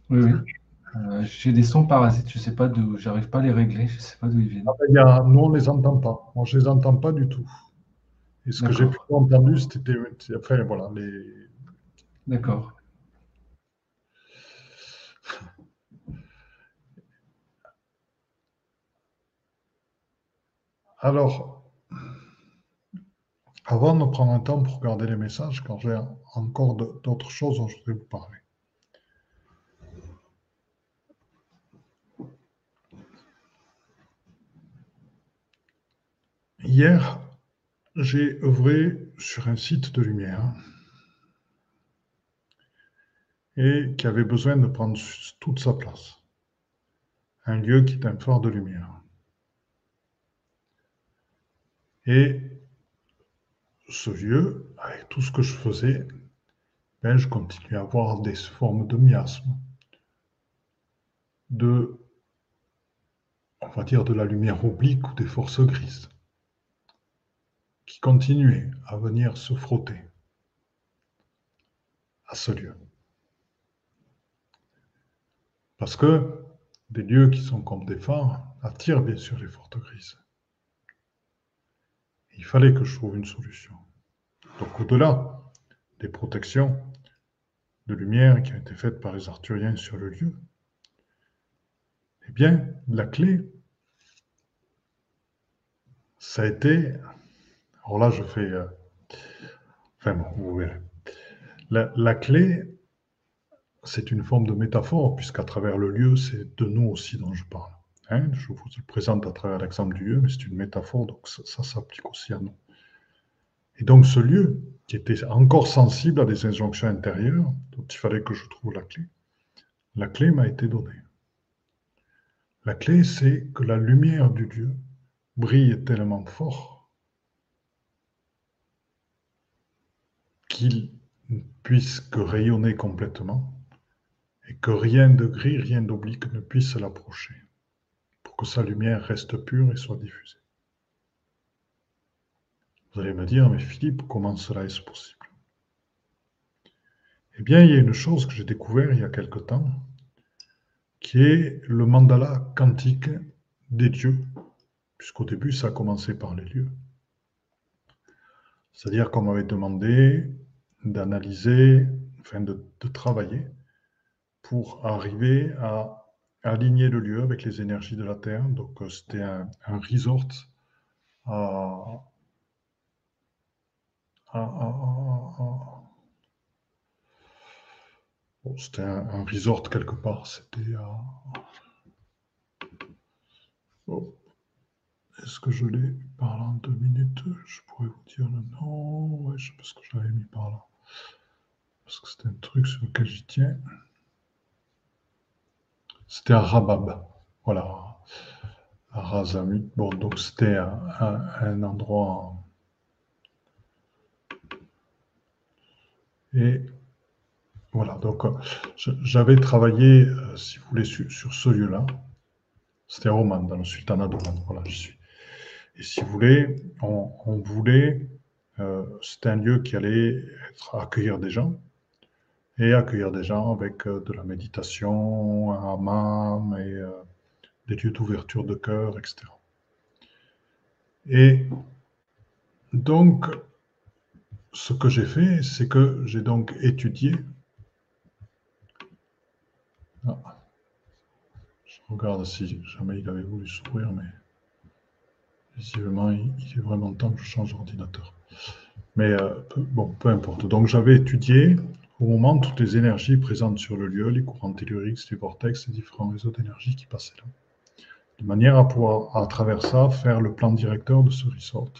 Oui, oui. Euh, j'ai des sons parasites, je ne sais pas d'où, j'arrive pas à les régler, je ne sais pas d'où ils viennent. Ah ben, nous, on ne les entend pas. Moi, je ne les entends pas du tout. Et ce que j'ai pu entendre, c'était. Enfin, voilà, les. D'accord. Alors, avant de prendre un temps pour regarder les messages, quand j'ai encore d'autres choses dont je voudrais vous parler. Hier, j'ai œuvré sur un site de lumière et qui avait besoin de prendre toute sa place. Un lieu qui est un phare de lumière. Et ce lieu, avec tout ce que je faisais, ben, je continuais à avoir des formes de miasme, de, on va dire, de la lumière oblique ou des forces grises, qui continuaient à venir se frotter à ce lieu. Parce que des lieux qui sont comme des phares attirent bien sûr les fortes grises. Il fallait que je trouve une solution. Donc au-delà des protections de lumière qui ont été faites par les Arthuriens sur le lieu, eh bien, la clé, ça a été. Alors là, je fais. Euh, enfin bon, vous verrez. La, clé, c'est une forme de métaphore, puisqu'à travers le lieu, c'est de nous aussi dont je parle. Hein. je vous le présente à travers l'exemple du lieu, mais c'est une métaphore, donc ça, s'applique aussi à nous. Et donc ce lieu, qui était encore sensible à des injonctions intérieures, dont il fallait que je trouve la clé, la clé m'a été donnée. La clé, c'est que la lumière du lieu brille tellement fort qu'il puisse que rayonner complètement et que rien de gris, rien d'oblique ne puisse l'approcher pour que sa lumière reste pure et soit diffusée. Vous allez me dire, mais Philippe, comment cela est-ce possible? Eh bien, il y a une chose que j'ai découvert il y a quelque temps, qui est le mandala quantique des dieux puisqu'au début, ça a commencé par les lieux. C'est-à-dire qu'on m'avait demandé d'analyser, enfin de, travailler pour arriver à aligner le lieu avec les énergies de la Terre. Donc euh, c'était un, resort c'était un, resort quelque part. C'était à. Est-ce que je l'ai par là en deux minutes? Je pourrais vous dire le nom. Ouais, je pense que je l'avais mis par là. Parce que c'était un truc sur lequel j'y tiens. C'était à Rabab. Voilà. À. Bon, donc c'était un, endroit. Et voilà, donc j'avais travaillé, euh, si vous voulez, sur, ce lieu-là. C'était à Oman, dans le sultanat d'Oman. Voilà, j'y suis. Et si vous voulez, on, voulait, euh, c'était un lieu qui allait être, accueillir des gens, et accueillir des gens avec euh, de la méditation, un hammam et euh, des lieux d'ouverture de cœur, etc. Et donc, ce que j'ai fait, c'est que j'ai donc étudié. Ah, je regarde si jamais il avait voulu s'ouvrir, mais. Visiblement, il, est vraiment temps que je change d'ordinateur. Mais euh, bon, peu importe. Donc j'avais étudié au moment toutes les énergies présentes sur le lieu, les courants telluriques, les vortex, les différents réseaux d'énergie qui passaient là. De manière à pouvoir, à travers ça, faire le plan directeur de ce resort,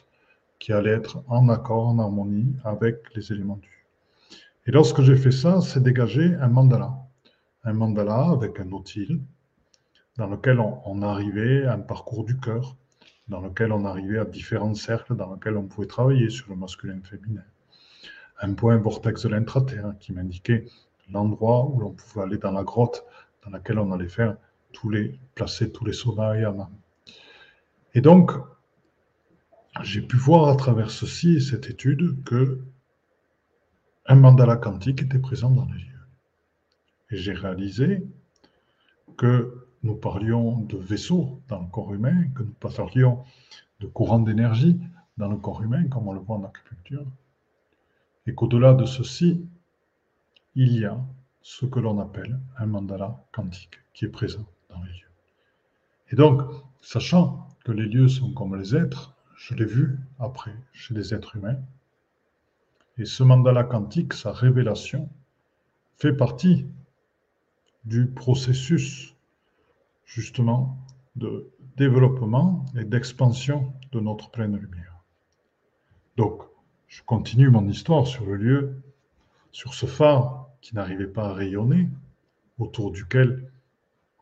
qui allait être en accord, en harmonie avec les éléments du. Et lorsque j'ai fait ça, c'est dégagé un mandala. Un mandala avec un outil dans lequel on, on arrivait à un parcours du cœur dans lequel on arrivait à différents cercles dans lesquels on pouvait travailler sur le masculin féminin. Un point vortex de l'intraterre qui m'indiquait l'endroit où l'on pouvait aller dans la grotte dans laquelle on allait faire placer tous les sauvages et. Et donc, j'ai pu voir à travers ceci et cette étude que un mandala quantique était présent dans les lieux. Et j'ai réalisé que nous parlions de vaisseaux dans le corps humain, que nous parlions de courants d'énergie dans le corps humain, comme on le voit en acupuncture, et qu'au-delà de ceci, il y a ce que l'on appelle un mandala quantique qui est présent dans les lieux. Et donc, sachant que les lieux sont comme les êtres, je l'ai vu après chez les êtres humains, et ce mandala quantique, sa révélation, fait partie du processus justement de développement et d'expansion de notre pleine lumière. Donc, je continue mon histoire sur le lieu, sur ce phare qui n'arrivait pas à rayonner, autour duquel,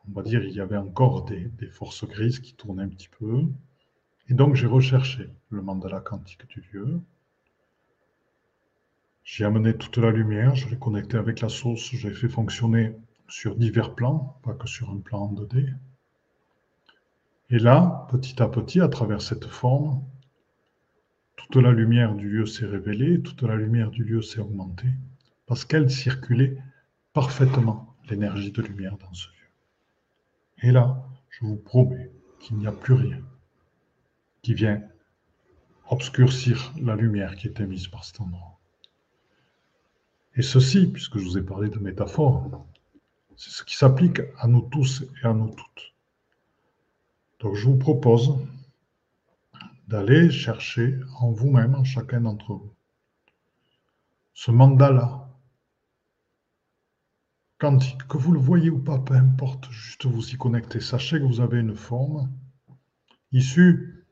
on va dire, il y avait encore des, forces grises qui tournaient un petit peu. Et donc, j'ai recherché le mandala quantique du lieu. J'ai amené toute la lumière, je l'ai connecté avec la source, j'ai fait fonctionner sur divers plans, pas que sur un plan 2D. Et là, petit à petit, à travers cette forme, toute la lumière du lieu s'est révélée, toute la lumière du lieu s'est augmentée, parce qu'elle circulait parfaitement l'énergie de lumière dans ce lieu. Et là, je vous promets qu'il n'y a plus rien qui vient obscurcir la lumière qui est émise par cet endroit. Et ceci, puisque je vous ai parlé de métaphore, c'est ce qui s'applique à nous tous et à nous toutes. Donc je vous propose d'aller chercher en vous-même, en chacun d'entre vous, ce mandala quantique, que vous le voyez ou pas, peu importe, juste vous y connecter. Sachez que vous avez une forme issue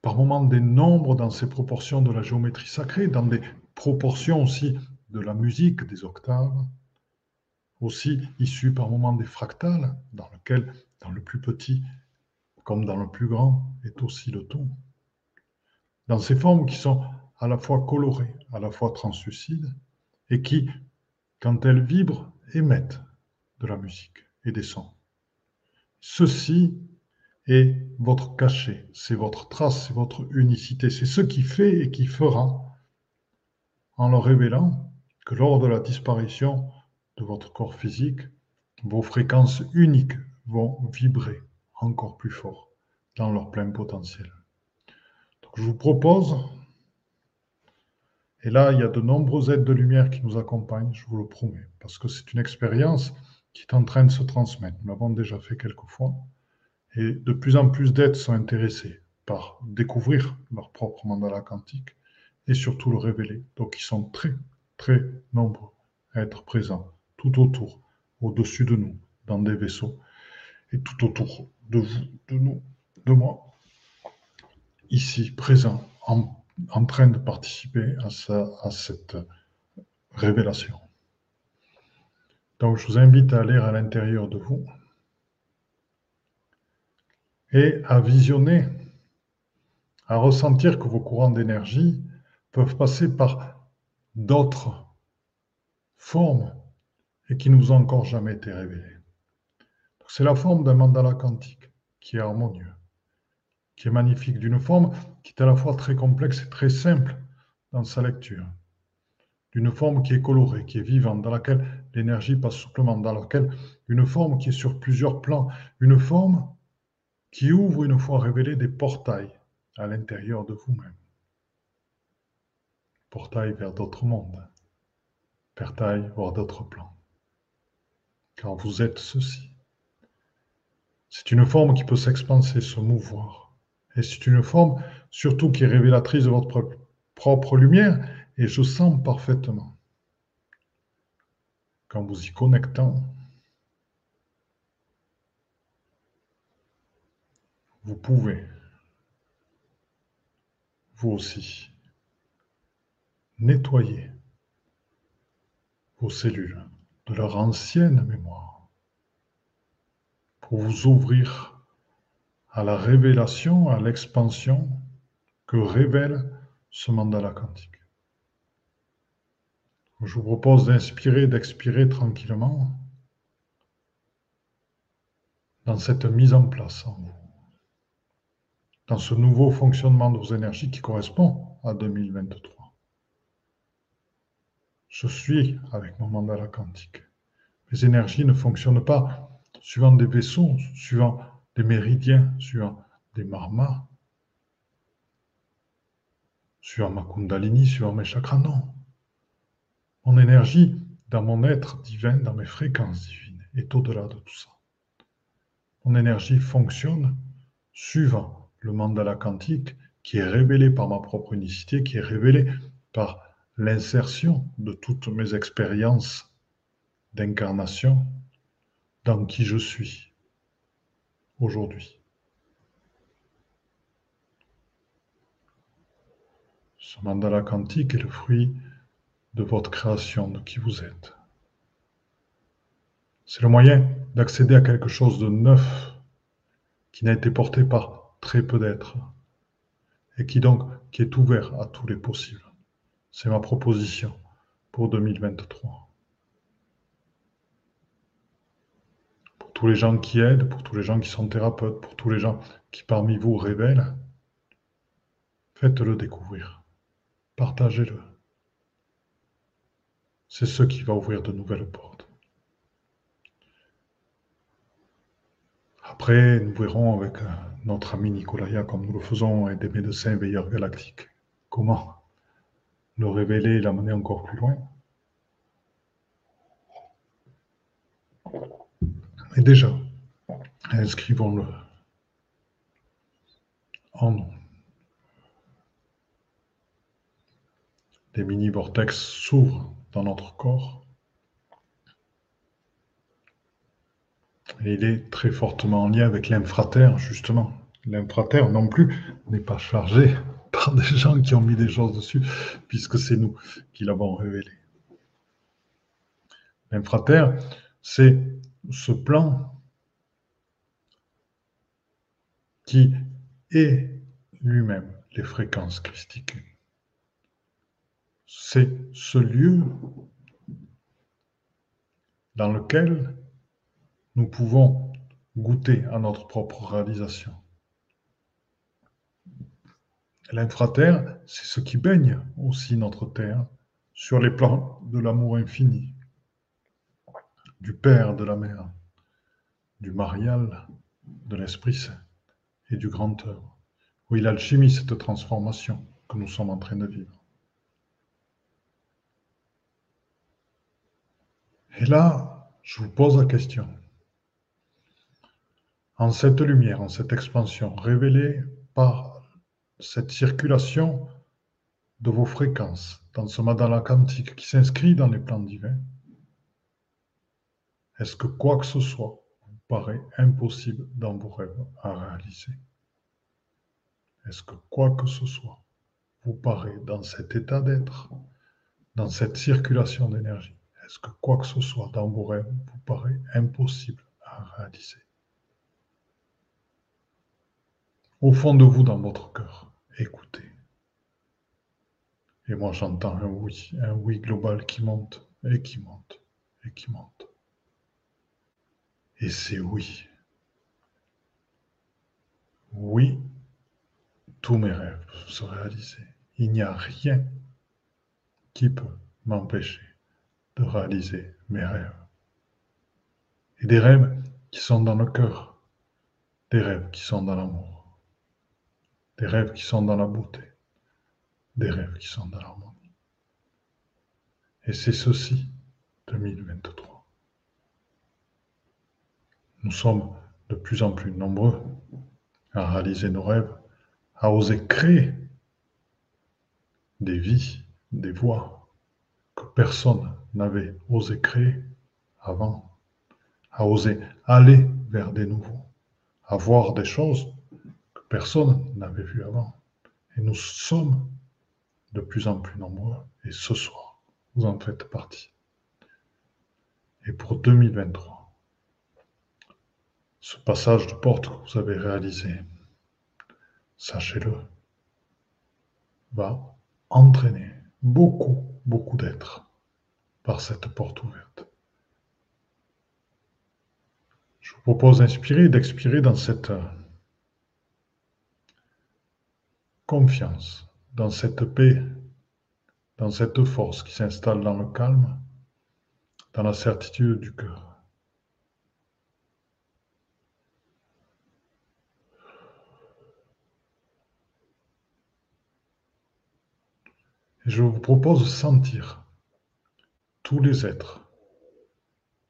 par moments des nombres dans ces proportions de la géométrie sacrée, dans des proportions aussi de la musique, des octaves, aussi issue par moments des fractales, dans lequel, dans le plus petit, comme dans le plus grand, est aussi le ton. Dans ces formes qui sont à la fois colorées, à la fois translucides, et qui, quand elles vibrent, émettent de la musique et des sons. Ceci est votre cachet, c'est votre trace, c'est votre unicité, c'est ce qui fait et qui fera, en le révélant, que lors de la disparition de votre corps physique, vos fréquences uniques vont vibrer encore plus fort dans leur plein potentiel. Donc je vous propose, et là il y a de nombreuses aides de lumière qui nous accompagnent, je vous le promets, parce que c'est une expérience qui est en train de se transmettre. Nous l'avons déjà fait quelques fois, et de plus en plus d'aides sont intéressées par découvrir leur propre mandala quantique et surtout le révéler. Donc ils sont très, très nombreux à être présents tout autour, au-dessus de nous, dans des vaisseaux, et tout autour de vous, de nous, de moi, ici, présent, en, train de participer à, à cette révélation. Donc, je vous invite à aller à l'intérieur de vous et à visionner, à ressentir que vos courants d'énergie peuvent passer par d'autres formes et qui nous ont encore jamais été révélés. C'est la forme d'un mandala quantique qui est harmonieux, qui est magnifique, d'une forme qui est à la fois très complexe et très simple dans sa lecture, d'une forme qui est colorée, qui est vivante, dans laquelle l'énergie passe souplement, dans laquelle une forme qui est sur plusieurs plans, une forme qui ouvre une fois révélée des portails à l'intérieur de vous-même. Portail vers d'autres mondes, portail vers d'autres plans car vous êtes ceci. C'est une forme qui peut s'expanser, se mouvoir. Et c'est une forme surtout qui est révélatrice de votre propre lumière, et je sens parfaitement qu'en vous y connectant, vous pouvez, vous aussi, nettoyer vos cellules de leur ancienne mémoire pour vous ouvrir à la révélation, à l'expansion que révèle ce mandala quantique. Je vous propose d'inspirer, d'expirer tranquillement dans cette mise en place en vous, dans ce nouveau fonctionnement de vos énergies qui correspond à 2023. Je suis avec mon mandala quantique. Les énergies ne fonctionnent pas suivant des vaisseaux, suivant des méridiens, suivant des marmas, suivant ma kundalini, suivant mes chakras. Non. Mon énergie, dans mon être divin, dans mes fréquences divines, est au-delà de tout ça. Mon énergie fonctionne suivant le mandala quantique qui est révélé par ma propre unicité, qui est révélé par l'insertion de toutes mes expériences d'incarnation dans qui je suis aujourd'hui. Ce mandala quantique est le fruit de votre création, de qui vous êtes. C'est le moyen d'accéder à quelque chose de neuf qui n'a été porté par très peu d'êtres et qui donc qui est ouvert à tous les possibles. C'est ma proposition pour 2023. Pour tous les gens qui aident, pour tous les gens qui sont thérapeutes, pour tous les gens qui parmi vous révèlent, faites-le découvrir. Partagez-le. C'est ce qui va ouvrir de nouvelles portes. Après, nous verrons avec notre ami Nicolaya comme nous le faisons et des médecins veilleurs galactiques Comment? Le révéler et l'amener encore plus loin Mais déjà, inscrivons-le en nous. Des mini-vortex s'ouvrent dans notre corps. Et il est très fortement en lien avec l'infraterre, justement. L'infraterre non plus n'est pas chargé par des gens qui ont mis des choses dessus, puisque c'est nous qui l'avons révélé. L'infraterre, c'est ce plan qui est lui-même les fréquences christiques. C'est ce lieu dans lequel nous pouvons goûter à notre propre réalisation. L'infraterre, c'est ce qui baigne aussi notre terre sur les plans de l'amour infini, du Père, de la Mère, du Marial, de l'Esprit Saint et du Grand œuvre, où il alchimie cette transformation que nous sommes en train de vivre? Et là, je vous pose la question. En cette lumière, en cette expansion révélée par cette circulation de vos fréquences. Dans ce madala quantique qui s'inscrit dans les plans divins, est-ce que quoi que ce soit vous paraît impossible dans vos rêves à réaliser? Est-ce que quoi que ce soit vous paraît dans cet état d'être, dans cette circulation d'énergie, est-ce que quoi que ce soit dans vos rêves vous paraît impossible à réaliser? Au fond de vous, dans votre cœur, écoutez. Et moi j'entends un oui, un oui global qui monte et qui monte et qui monte. Et c'est oui. Oui, tous mes rêves se réaliser. Il n'y a rien qui peut m'empêcher de réaliser mes rêves. Et des rêves qui sont dans le cœur, des rêves qui sont dans l'amour des rêves qui sont dans la beauté, des rêves qui sont dans l'harmonie. Et c'est ceci 2023. Nous sommes de plus en plus nombreux à réaliser nos rêves, à oser créer des vies, des voies que personne n'avait osé créer avant, à oser aller vers des nouveaux, à voir des choses personne n'avait vu avant. Et nous sommes de plus en plus nombreux. Et ce soir, vous en faites partie. Et pour 2023, ce passage de porte que vous avez réalisé, sachez-le, va entraîner beaucoup, beaucoup d'êtres par cette porte ouverte. Je vous propose d'inspirer et d'expirer dans cette confiance dans cette paix, dans cette force qui s'installe dans le calme, dans la certitude du cœur. Je vous propose de sentir tous les êtres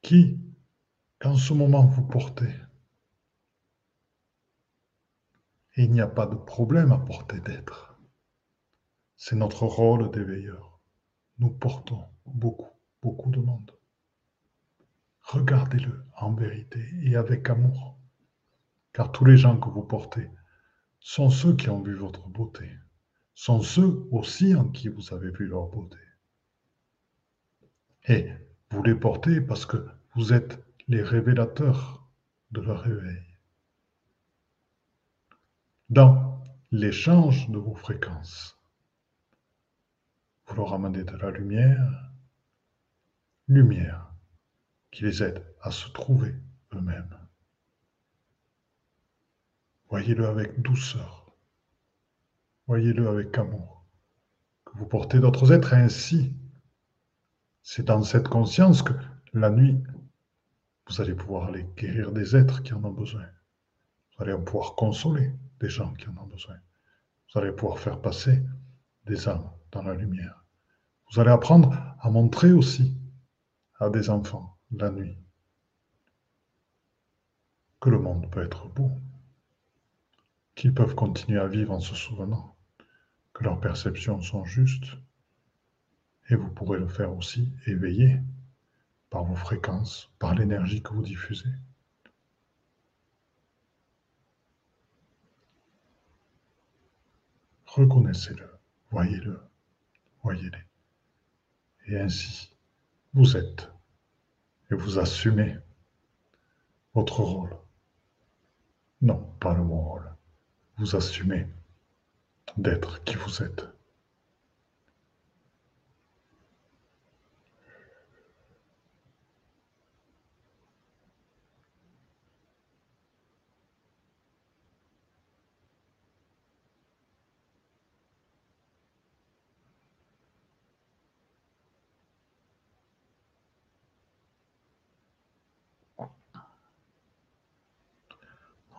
qui, en ce moment, vous portez il n'y a pas de problème à porter d'être. C'est notre rôle d'éveilleur. Nous portons beaucoup, beaucoup de monde. Regardez-le en vérité et avec amour, car tous les gens que vous portez sont ceux qui ont vu votre beauté, sont ceux aussi en qui vous avez vu leur beauté. Et vous les portez parce que vous êtes les révélateurs de leur réveil dans l'échange de vos fréquences. Vous leur amenez de la lumière, lumière qui les aide à se trouver eux-mêmes. Voyez-le avec douceur, voyez-le avec amour, que vous portez d'autres êtres ainsi. C'est dans cette conscience que la nuit, vous allez pouvoir aller guérir des êtres qui en ont besoin. Vous allez pouvoir consoler des gens qui en ont besoin. Vous allez pouvoir faire passer des âmes dans la lumière. Vous allez apprendre à montrer aussi à des enfants la nuit que le monde peut être beau, qu'ils peuvent continuer à vivre en se souvenant que leurs perceptions sont justes, et vous pourrez le faire aussi éveillé par vos fréquences, par l'énergie que vous diffusez. Reconnaissez-le, voyez-le, voyez-les. Et ainsi, vous êtes et vous assumez votre rôle. Non, pas le mon rôle. Vous assumez d'être qui vous êtes.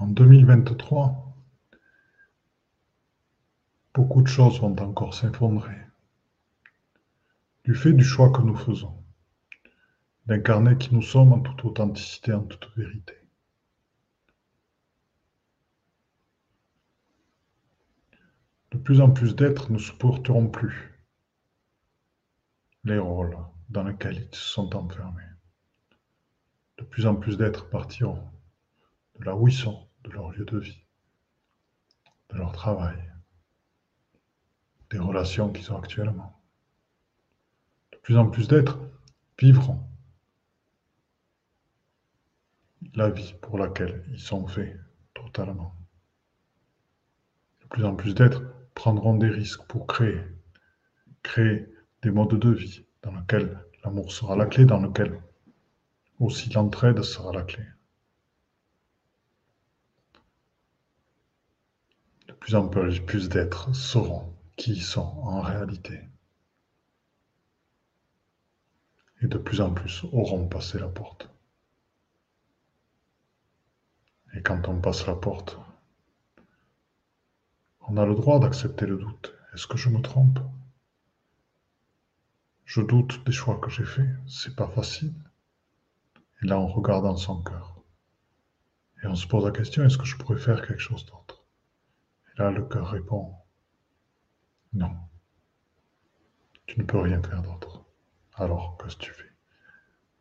En 2023, beaucoup de choses vont encore s'effondrer du fait du choix que nous faisons d'incarner qui nous sommes en toute authenticité, en toute vérité. De plus en plus d'êtres ne supporteront plus les rôles dans lesquels ils sont enfermés. De plus en plus d'êtres partiront de là où ils sont de leur lieu de vie, de leur travail, des relations qu'ils ont actuellement. De plus en plus d'êtres vivront la vie pour laquelle ils sont faits totalement. De plus en plus d'êtres prendront des risques pour créer, créer des modes de vie dans lesquels l'amour sera la clé, dans lesquels aussi l'entraide sera la clé. Plus en plus d'êtres sauront qui ils sont en réalité. Et de plus en plus auront passé la porte. Et quand on passe la porte, on a le droit d'accepter le doute. Est-ce que je me trompe? Je doute des choix que j'ai faits, c'est pas facile. Et là, on regarde dans son cœur. Et on se pose la question, est-ce que je pourrais faire quelque chose d'autre? Le cœur répond, non, tu ne peux rien faire d'autre. Alors, qu'est-ce que tu fais?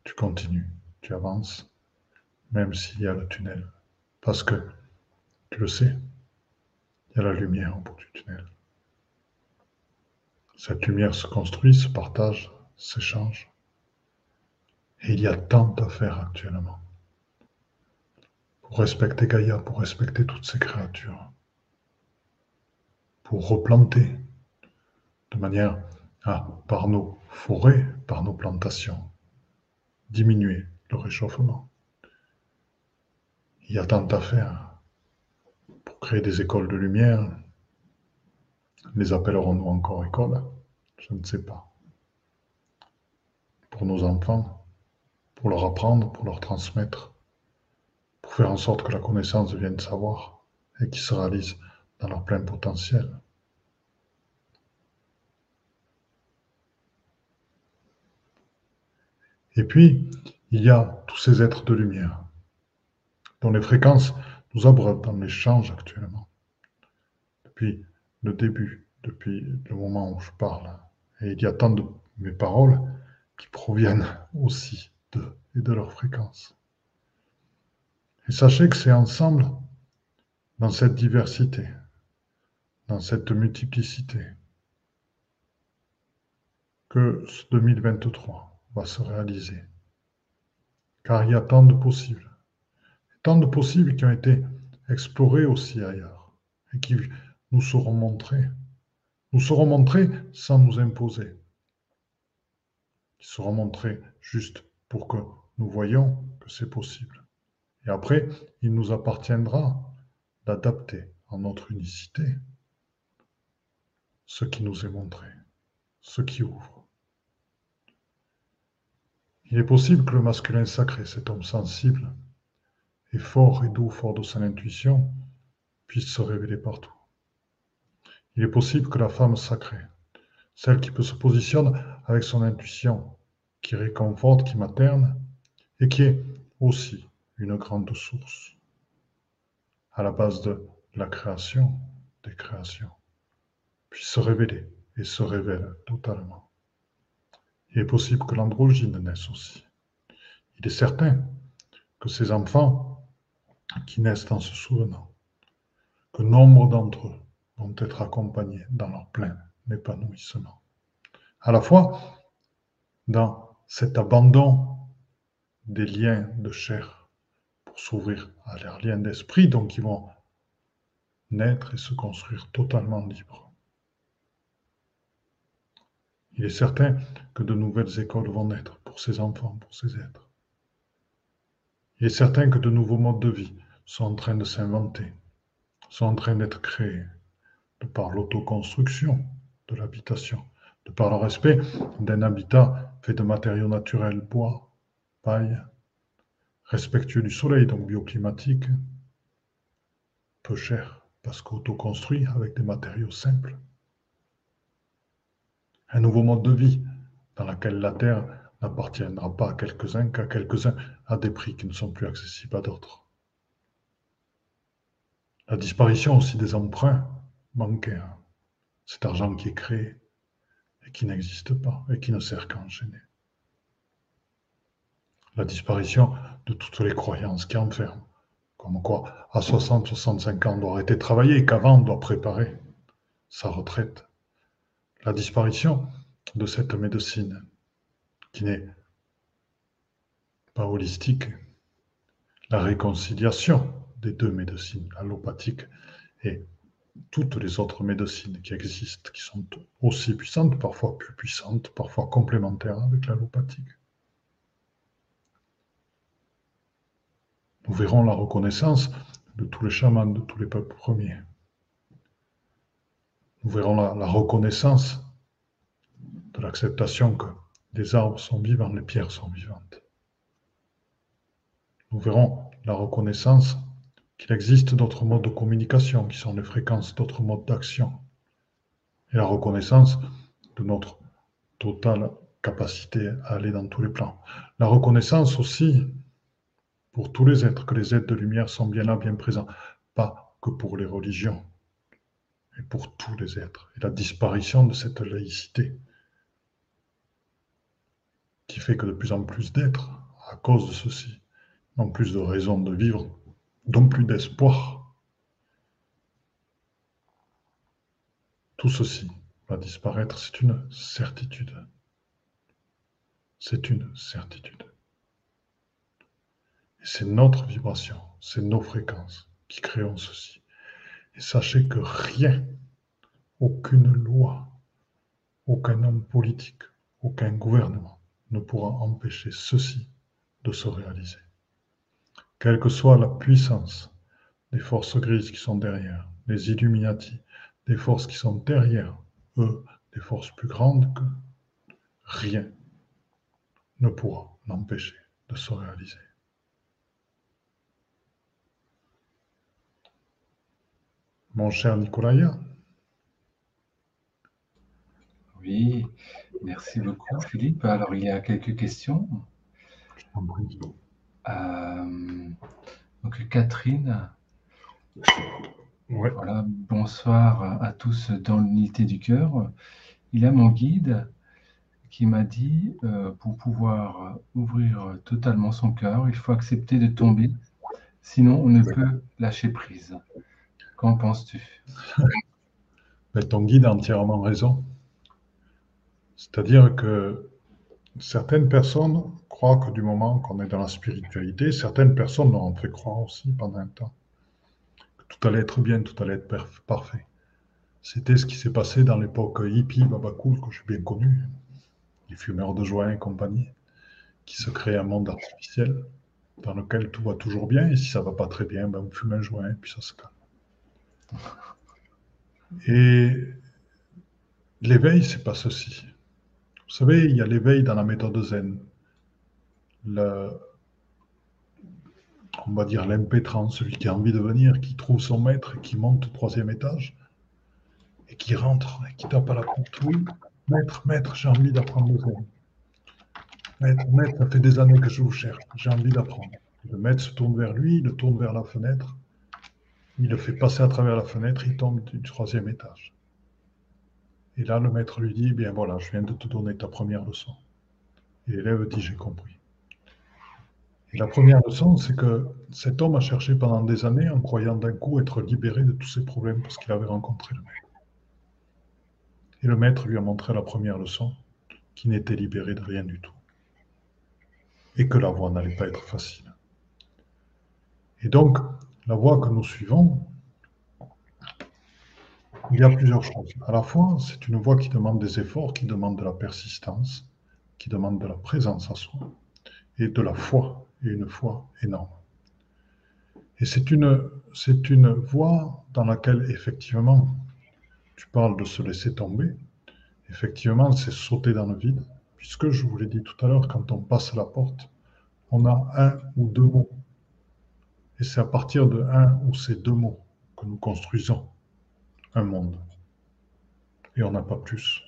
Tu continues, tu avances, même s'il y a le tunnel. Parce que, tu le sais, il y a la lumière au bout du tunnel. Cette lumière se construit, se partage, s'échange. Et il y a tant à faire actuellement. Pour respecter Gaïa, pour respecter toutes ces créatures pour replanter de manière à, par nos forêts, par nos plantations, diminuer le réchauffement. Il y a tant à faire pour créer des écoles de lumière. Les appellerons-nous encore écoles? Je ne sais pas. Pour nos enfants, pour leur apprendre, pour leur transmettre, pour faire en sorte que la connaissance devienne savoir et qu'ils se réalise dans leur plein potentiel. Et puis, il y a tous ces êtres de lumière, dont les fréquences nous abreuvent dans l'échange actuellement. Depuis le début, depuis le moment où je parle. Et il y a tant de mes paroles qui proviennent aussi d'eux et de leurs fréquences. Et sachez que c'est ensemble, dans cette diversité, dans cette multiplicité que ce 2023 va se réaliser. Car il y a tant de possibles. Tant de possibles qui ont été explorés aussi ailleurs et qui nous seront montrés. Nous seront montrés sans nous imposer. Qui seront montrés juste pour que nous voyions que c'est possible. Et après, il nous appartiendra d'adapter en notre unicité ce qui nous est montré, ce qui ouvre. Il est possible que le masculin sacré, cet homme sensible, et fort et doux, fort de son intuition, puisse se révéler partout. Il est possible que la femme sacrée, celle qui peut se positionner avec son intuition, qui réconforte, qui materne, et qui est aussi une grande source à la base de la création des créations, puisse se révéler et se révèle totalement. Il est possible que l'androgyne naisse aussi. Il est certain que ces enfants qui naissent en se souvenant, que nombre d'entre eux vont être accompagnés dans leur plein épanouissement. À la fois dans cet abandon des liens de chair pour s'ouvrir à leurs liens d'esprit, donc ils vont naître et se construire totalement libres. Il est certain que de nouvelles écoles vont naître pour ces enfants, pour ces êtres. Il est certain que de nouveaux modes de vie sont en train de s'inventer, sont en train d'être créés, de par l'autoconstruction de l'habitation, de par le respect d'un habitat fait de matériaux naturels, bois, paille, respectueux du soleil, donc bioclimatique, peu cher, parce qu'autoconstruit avec des matériaux simples. Un nouveau mode de vie dans lequel la Terre n'appartiendra pas à quelques-uns qu'à quelques-uns à des prix qui ne sont plus accessibles à d'autres. La disparition aussi des emprunts bancaires, cet argent qui est créé et qui n'existe pas et qui ne sert qu'à enchaîner. La disparition de toutes les croyances qui enferment, comme quoi à 60-65 ans on doit arrêter de travailler et qu'avant on doit préparer sa retraite. La disparition de cette médecine qui n'est pas holistique, la réconciliation des deux médecines, allopathique et toutes les autres médecines qui existent, qui sont aussi puissantes, parfois plus puissantes, parfois complémentaires avec l'allopathique. Nous verrons la reconnaissance de tous les chamans, de tous les peuples premiers. Nous verrons la, reconnaissance de l'acceptation que les arbres sont vivants, les pierres sont vivantes. Nous verrons la reconnaissance qu'il existe d'autres modes de communication qui sont les fréquences d'autres modes d'action. Et la reconnaissance de notre totale capacité à aller dans tous les plans. La reconnaissance aussi pour tous les êtres, que les êtres de lumière sont bien là, bien présents, pas que pour les religions, pour tous les êtres. Et la disparition de cette laïcité qui fait que de plus en plus d'êtres, à cause de ceci, n'ont plus de raison de vivre donc plus d'espoir. Tout ceci va disparaître, c'est une certitude. C'est une certitude. Et c'est notre vibration, c'est nos fréquences qui créons ceci. Sachez que rien, aucune loi, aucun homme politique, aucun gouvernement ne pourra empêcher ceci de se réaliser quelle que soit la puissance des forces grises qui sont derrière, les Illuminati, des forces qui sont derrière eux, des forces plus grandes que rien ne pourra l'empêcher de se réaliser. Mon cher Nicolaya. Oui, merci beaucoup Philippe. Alors il y a quelques questions. Je euh, donc Catherine. Voilà, bonsoir à tous dans l'unité du cœur. Il y a mon guide qui m'a dit euh, pour pouvoir ouvrir totalement son cœur, il faut accepter de tomber, sinon on ne peut lâcher prise. Qu'en penses-tu? Ton guide a entièrement raison. C'est-à-dire que certaines personnes croient que du moment qu'on est dans la spiritualité, certaines personnes l'ont fait croire aussi pendant un temps, que tout allait être bien, tout allait être parfait. C'était ce qui s'est passé dans l'époque hippie, babacool, que j'ai bien connu, les fumeurs de joint et compagnie, qui se créent un monde artificiel dans lequel tout va toujours bien, et si ça va pas très bien, ben on fume un joint, et puis ça se calme. Et l'éveil, c'est pas ceci. Vous savez, il y a l'éveil dans la méthode zen. on va dire l'impétrant, celui qui a envie de venir, qui trouve son maître, qui monte au troisième étage et qui rentre et qui tape à la porte. Oui, maître, maître, j'ai envie d'apprendre le zen. Maître, maître, ça fait des années que je vous cherche, j'ai envie d'apprendre. Le maître se tourne vers lui, il le tourne vers la fenêtre, il le fait passer à travers la fenêtre, il tombe du troisième étage. Et là, le maître lui dit, bien voilà, je viens de te donner ta première leçon. Et l'élève dit, j'ai compris. Et la première leçon, c'est que cet homme a cherché pendant des années en croyant d'un coup être libéré de tous ses problèmes parce qu'il avait rencontré le maître. Et le maître lui a montré la première leçon, qu'il n'était libéré de rien du tout. Et que la voie n'allait pas être facile. Et donc, la voie que nous suivons, il y a plusieurs choses. À la fois, c'est une voie qui demande des efforts, qui demande de la persistance, qui demande de la présence à soi et de la foi, et une foi énorme. Et c'est une, c'est une voie dans laquelle, effectivement, tu parles de se laisser tomber. Effectivement, c'est sauter dans le vide, puisque je vous l'ai dit tout à l'heure, quand on passe la porte, on a un ou deux mots. Et c'est à partir de un ou ces deux mots que nous construisons un monde. Et on n'a pas plus.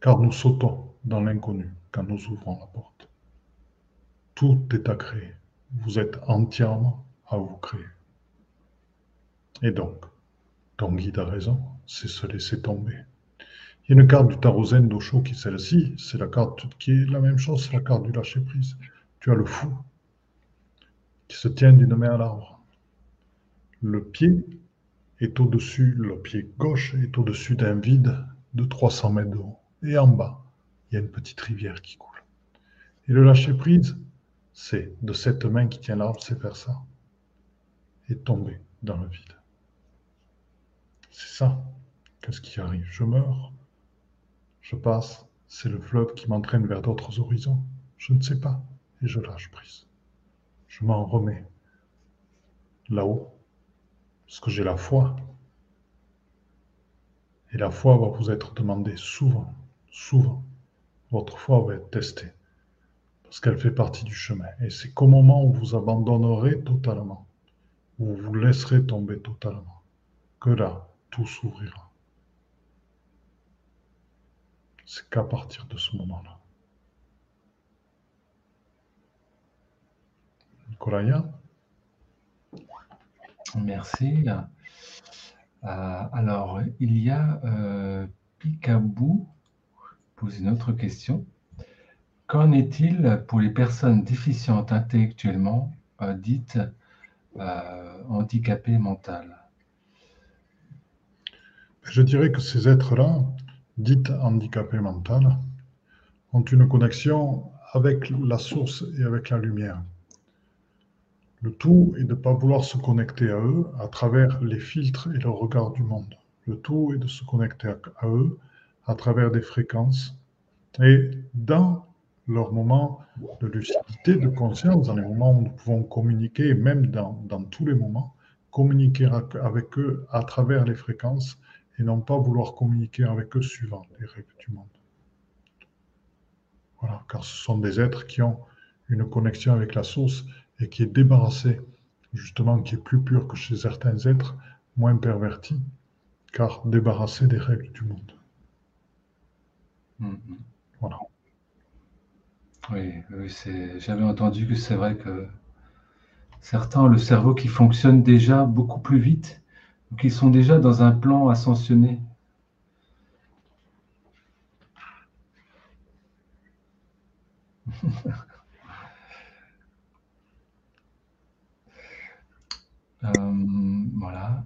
Car nous sautons dans l'inconnu quand nous ouvrons la porte. Tout est à créer. Vous êtes entièrement à vous créer. Et donc, ton guide a raison, c'est se laisser tomber. Il y a une carte du tarot zen d'Osho qui est celle-ci, c'est la carte qui est la même chose, c'est la carte du lâcher prise. Tu as le fou qui se tient d'une main à l'arbre. Le pied est au-dessus, le pied gauche est au-dessus d'un vide de 300 mètres de haut. Et en bas, il y a une petite rivière qui coule. Et le lâcher prise, c'est de cette main qui tient l'arbre, c'est faire ça. Et tomber dans le vide. C'est ça. Qu'est-ce qui arrive? Je meurs. Je passe. C'est le fleuve qui m'entraîne vers d'autres horizons. Je ne sais pas. Et je lâche prise. Je m'en remets là-haut parce que j'ai la foi. Et la foi va vous être demandée souvent, souvent. Votre foi va être testée. Parce qu'elle fait partie du chemin. Et c'est qu'au moment où vous abandonnerez totalement, où vous laisserez tomber totalement, que là, tout s'ouvrira. C'est qu'à partir de ce moment-là. Nicolaya Merci. Euh, alors, il y a euh, Picabou pose une autre question. Qu'en est-il pour les personnes déficientes intellectuellement, euh, dites handicapées mentales? Je dirais que ces êtres-là, dites handicapés mentales, ont une connexion avec la source et avec la lumière. Le tout est de ne pas vouloir se connecter à eux à travers les filtres et le regard du monde. Le tout est de se connecter à eux à travers des fréquences et dans leurs moments de lucidité, de conscience, dans les moments où nous pouvons communiquer, même dans, dans tous les moments, communiquer avec eux à travers les fréquences et non pas vouloir communiquer avec eux suivant les règles du monde. Voilà, car ce sont des êtres qui ont une connexion avec la source et qui est débarrassé, justement, qui est plus pur que chez certains êtres moins pervertis, car débarrassé des règles du monde. Mm-hmm. Voilà. Oui, j'avais entendu que c'est vrai que certains ont le cerveau qui fonctionne déjà beaucoup plus vite, qui sont déjà dans un plan ascensionné. voilà.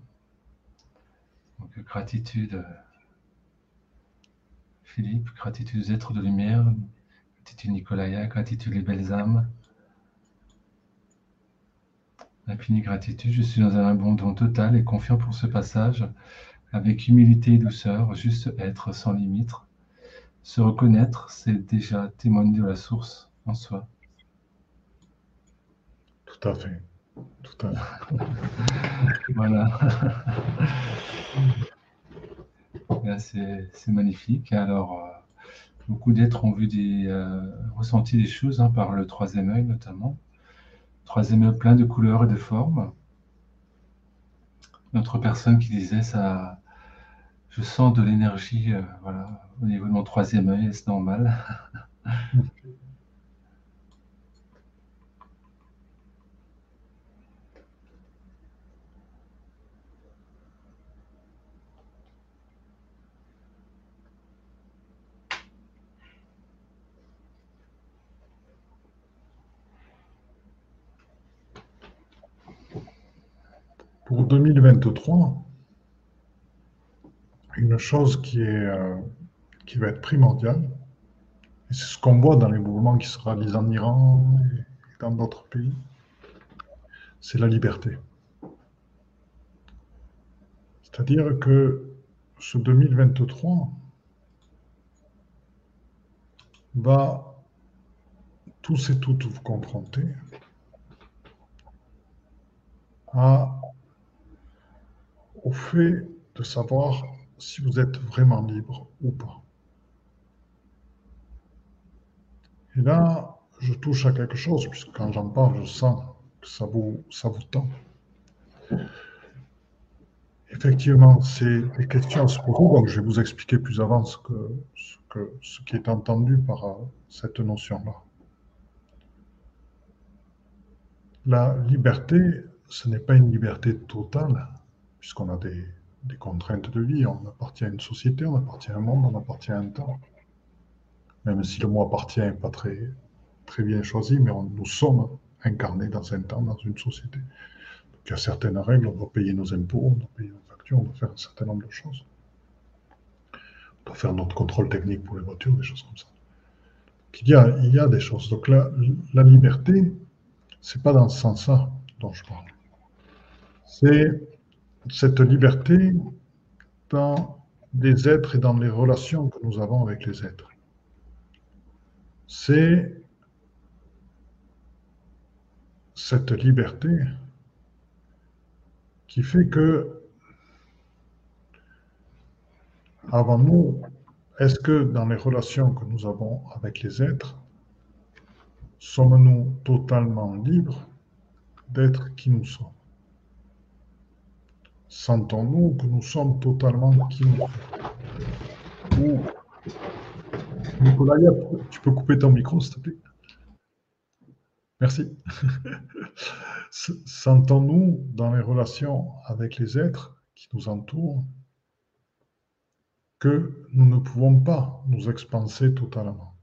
Donc, gratitude, Philippe, gratitude aux êtres de lumière, gratitude Nicolaya, gratitude les belles âmes. Infinie gratitude, je suis dans un abandon total et confiant pour ce passage, avec humilité et douceur, juste être sans limite. Se reconnaître, c'est déjà témoigner de la source en soi. Tout à fait. Tout à fait. voilà. C'est magnifique. Alors, euh, beaucoup d'êtres ont vu des, euh, ressenti des choses hein, par le troisième œil notamment. troisième œil plein de couleurs et de formes. Notre personne qui disait ça, je sens de l'énergie euh, voilà, au niveau de mon troisième œil, c'est normal? pour 2023, une chose qui, est, euh, qui va être primordiale, et c'est ce qu'on voit dans les mouvements qui se réalisent en Iran et dans d'autres pays, c'est la liberté. C'est-à-dire que ce 2023 va tous et toutes vous confronter à au fait de savoir si vous êtes vraiment libre ou pas. Et là, je touche à quelque chose, puisque quand j'en parle, je sens que ça vous, ça tend. Effectivement, c'est des questions à se poser, donc je vais vous expliquer plus avant ce, que, ce, que, ce qui est entendu par euh, cette notion-là. La liberté, ce n'est pas une liberté totale, puisqu'on a des, contraintes de vie, on appartient à une société, on appartient à un monde, on appartient à un temps. Même si le mot appartient n'est pas très, très bien choisi, mais nous sommes incarnés dans un temps, dans une société. Il y a certaines règles, on doit payer nos impôts, on doit payer nos factures, on doit faire un certain nombre de choses. On doit faire notre contrôle technique pour les voitures, des choses comme ça. il, y a, il y a des choses. Donc la, la liberté, c'est pas dans ce sens-là dont je parle. C'est cette liberté dans les êtres et dans les relations que nous avons avec les êtres. C'est cette liberté qui fait que, avant nous, est-ce que dans les relations que nous avons avec les êtres, sommes-nous totalement libres d'être qui nous sommes? Sentons-nous que nous sommes totalement qui Nicolas, tu peux couper ton micro, s'il te plaît? Merci. Sentons-nous dans les relations avec les êtres qui nous entourent que nous ne pouvons pas nous expanser totalement.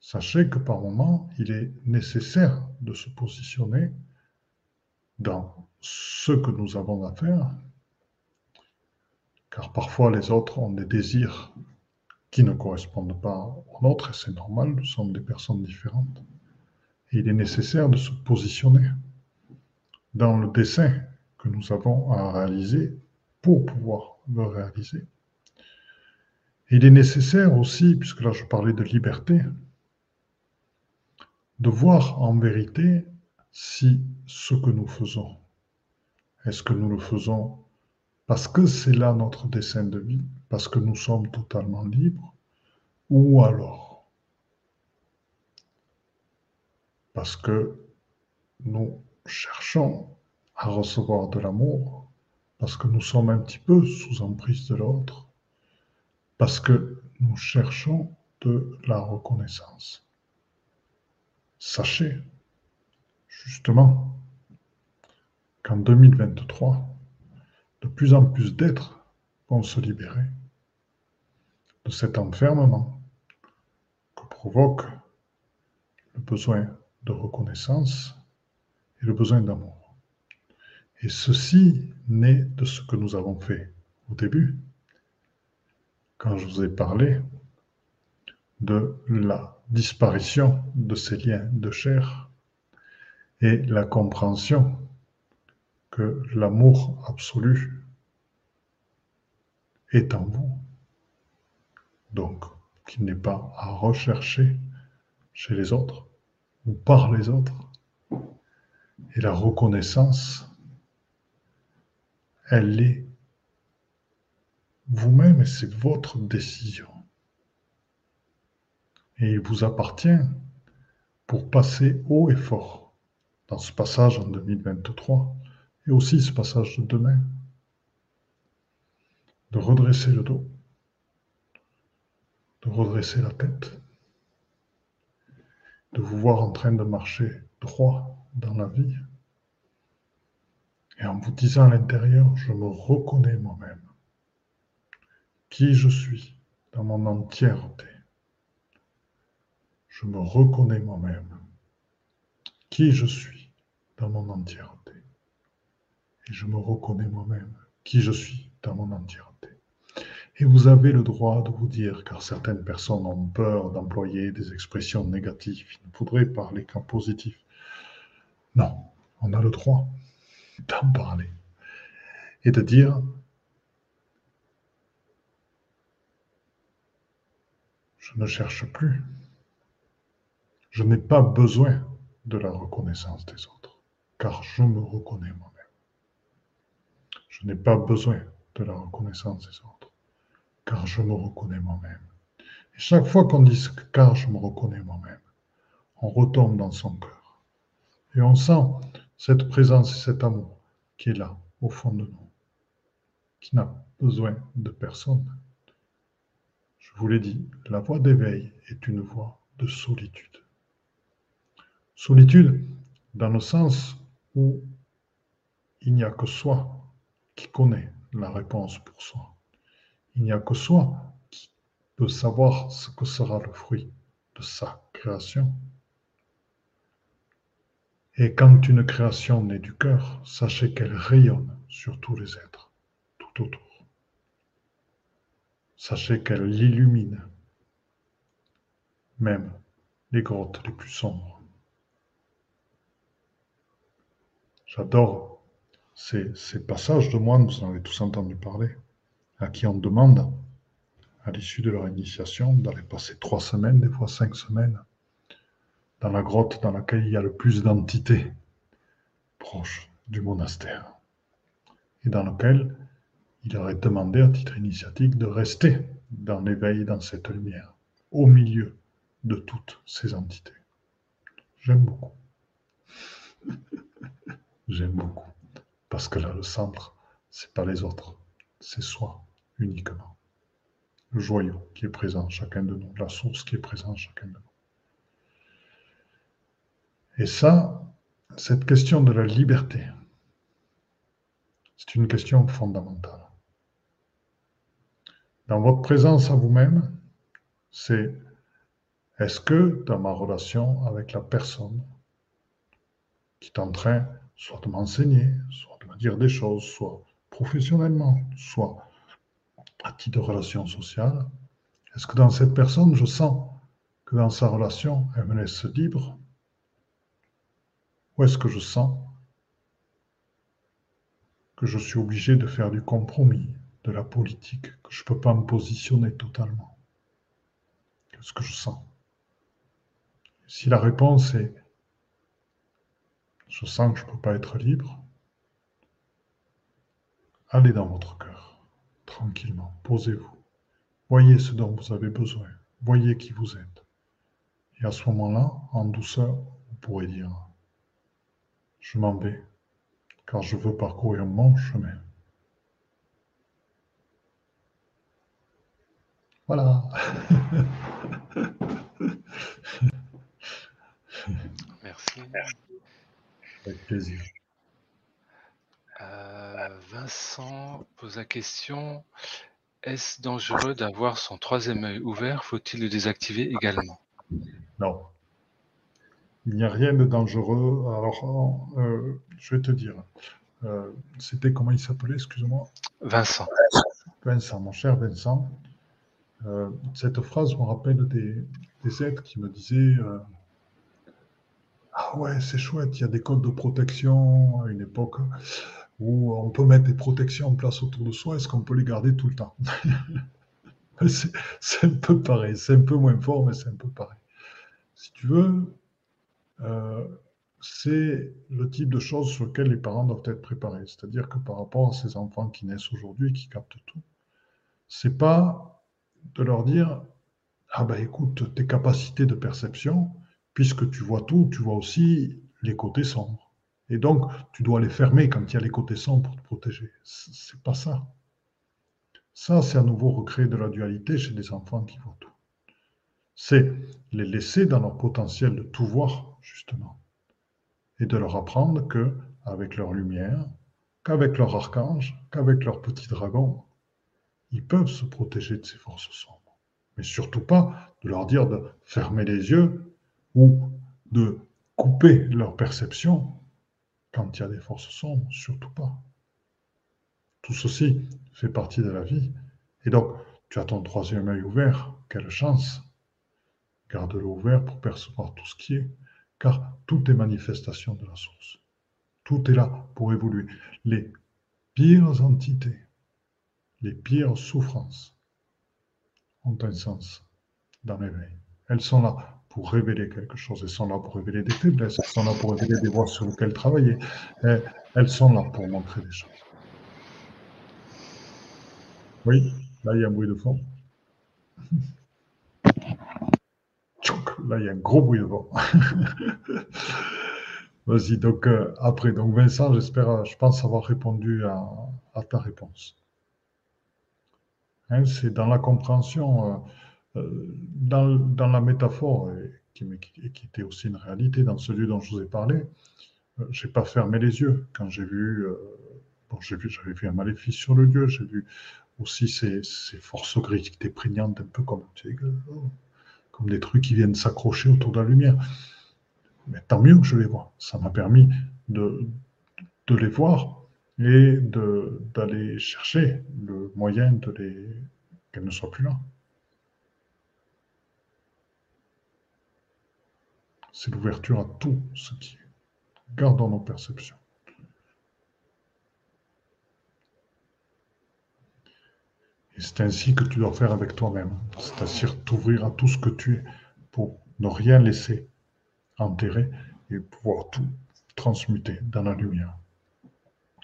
Sachez que par moment, il est nécessaire de se positionner dans ce que nous avons à faire, car parfois les autres ont des désirs qui ne correspondent pas aux nôtres, et c'est normal, nous sommes des personnes différentes. Et il est nécessaire de se positionner dans le dessin que nous avons à réaliser pour pouvoir le réaliser. Et il est nécessaire aussi, puisque là je parlais de liberté, de voir en vérité si ce que nous faisons est-ce que nous le faisons parce que c'est là notre dessein de vie, parce que nous sommes totalement libres, ou alors parce que nous cherchons à recevoir de l'amour, parce que nous sommes un petit peu sous emprise de l'autre, parce que nous cherchons de la reconnaissance. Sachez, justement, qu'en 2023, de plus en plus d'êtres vont se libérer de cet enfermement que provoque le besoin de reconnaissance et le besoin d'amour. Et ceci naît de ce que nous avons fait au début, quand je vous ai parlé de la disparition de ces liens de chair et la compréhension que l'amour absolu est en vous. Donc, qu'il n'est pas à rechercher chez les autres ou par les autres. Et la reconnaissance, elle est vous-même et c'est votre décision. Et il vous appartient pour passer haut et fort dans ce passage en 2023 et aussi ce passage de demain, de redresser le dos, de redresser la tête, de vous voir en train de marcher droit dans la vie et en vous disant à l'intérieur, je me reconnais moi-même, qui je suis dans mon entièreté. Je me reconnais moi-même, qui je suis dans mon entièreté. Et je me reconnais moi-même, qui je suis dans mon entièreté. Et vous avez le droit de vous dire, car certaines personnes ont peur d'employer des expressions négatives, il ne faudrait parler qu'en positif. Non, on a le droit d'en parler et de dire je ne cherche plus. Je n'ai pas besoin de la reconnaissance des autres, car je me reconnais moi-même. Je n'ai pas besoin de la reconnaissance des autres, car je me reconnais moi-même. Et chaque fois qu'on dit car je me reconnais moi-même, on retombe dans son cœur. Et on sent cette présence et cet amour qui est là, au fond de nous, qui n'a besoin de personne. Je vous l'ai dit, la voie d'éveil est une voie de solitude. Solitude dans le sens où il n'y a que soi connaît la réponse pour soi. Il n'y a que soi qui peut savoir ce que sera le fruit de sa création. Et quand une création naît du cœur, sachez qu'elle rayonne sur tous les êtres, tout autour. Sachez qu'elle l'illumine, même les grottes les plus sombres. J'adore ces, passages de moines, vous en avez tous entendu parler, à qui on demande, à l'issue de leur initiation, d'aller passer trois semaines, des fois cinq semaines, dans la grotte dans laquelle il y a le plus d'entités proches du monastère, et dans laquelle il aurait demandé à titre initiatique de rester dans l'éveil, dans cette lumière, au milieu de toutes ces entités. J'aime beaucoup. J'aime beaucoup. Parce que là, le centre, c'est pas les autres, c'est soi uniquement. Le joyau qui est présent en chacun de nous, la source qui est présente en chacun de nous. Et ça, cette question de la liberté, c'est une question fondamentale. Dans votre présence à vous-même, c'est est-ce que dans ma relation avec la personne qui est en train soit de m'enseigner, soit dire des choses, soit professionnellement, soit à titre de relation sociale, est-ce que dans cette personne, je sens que dans sa relation, elle me laisse libre? Ou est-ce que je sens que je suis obligé de faire du compromis, de la politique, que je ne peux pas me positionner totalement? Qu'est-ce que je sens? Si la réponse est je sens que je ne peux pas être libre, allez dans votre cœur, tranquillement, posez-vous, voyez ce dont vous avez besoin, voyez qui vous êtes. Et à ce moment-là, en douceur, vous pourrez dire je m'en vais, car je veux parcourir mon chemin. Voilà. Merci. Avec plaisir. Euh, Vincent pose la question est-ce dangereux d'avoir son troisième œil ouvert? Faut-il le désactiver également? Non. Il n'y a rien de dangereux. Alors, euh, je vais te dire. Euh, C'était comment il s'appelait, excuse-moi? Vincent. Vincent, mon cher Vincent. Cette phrase me rappelle des, des êtres qui me disaient Ah ouais, c'est chouette, il y a des codes de protection à une époque où on peut mettre des protections en place autour de soi. Est-ce qu'on peut les garder tout le temps C'est un peu pareil. C'est un peu moins fort, mais c'est un peu pareil. Si tu veux, euh, c'est le type de choses sur lesquelles les parents doivent être préparés. C'est-à-dire que par rapport à ces enfants qui naissent aujourd'hui qui captent tout, c'est pas de leur dire ah ben écoute, tes capacités de perception, puisque tu vois tout, tu vois aussi les côtés sombres. Et donc, tu dois les fermer quand il y a les côtés sombres pour te protéger. C'est pas ça. Ça, c'est à nouveau recréer de la dualité chez des enfants qui voient tout. C'est les laisser dans leur potentiel de tout voir, justement. Et de leur apprendre que, avec leur lumière, qu'avec leur archange, qu'avec leur petit dragon, ils peuvent se protéger de ces forces sombres. Mais surtout pas de leur dire de fermer les yeux ou de couper leur perception quand il y a des forces sombres, surtout pas. Tout ceci fait partie de la vie. Et donc, tu as ton troisième œil ouvert, quelle chance. Garde-le ouvert pour percevoir tout ce qui est, car tout est manifestation de la source. Tout est là pour évoluer. Les pires entités, les pires souffrances ont un sens dans l'éveil. Elles sont là pour révéler quelque chose. Elles sont là pour révéler des faiblesses, elles sont là pour révéler des voies sur lesquelles travailler. elles sont là pour montrer des choses. Oui, là il y a un bruit de fond. Là il y a un gros bruit de fond. Vas-y, donc euh, après, donc Vincent, j'espère, je pense avoir répondu à, ta réponse. Hein, c'est dans la compréhension. Euh, euh, dans, la métaphore, qui, qui, était aussi une réalité dans celui dont je vous ai parlé, euh, j'ai pas fermé les yeux quand j'ai vu, euh, j'avais vu un maléfice sur le lieu, j'ai vu aussi ces, forces grises qui étaient prégnantes, un peu comme, comme des trucs qui viennent s'accrocher autour de la lumière. Mais tant mieux que je les vois. Ça m'a permis de, les voir et d'aller chercher le moyen de les qu'elles ne soient plus là. C'est l'ouverture à tout ce qui est. Gardons nos perceptions. Et c'est ainsi que tu dois faire avec toi-même, c'est-à-dire t'ouvrir à tout ce que tu es pour ne rien laisser enterrer et pouvoir tout transmuter dans la lumière.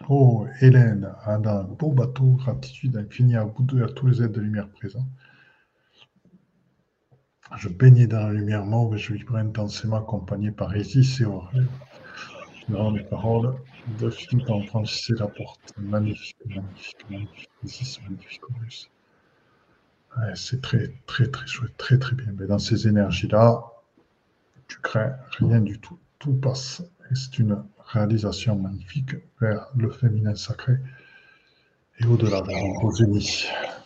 Oh, Hélène, Adam, beau bateau, gratitude infinie à vous deux et à tous les êtres de lumière présents. Je baignais dans la lumière mauve et je vibrais intensément accompagné par Isis et me rends les paroles de Philippe en franchissait la porte. Magnifique, magnifique, magnifique. Isis, magnifique Horus. c'est très, très, très chouette, très, très bien. Mais dans ces énergies-là, tu crées rien du tout. Tout passe. Et c'est une réalisation magnifique vers le féminin sacré et au-delà vers le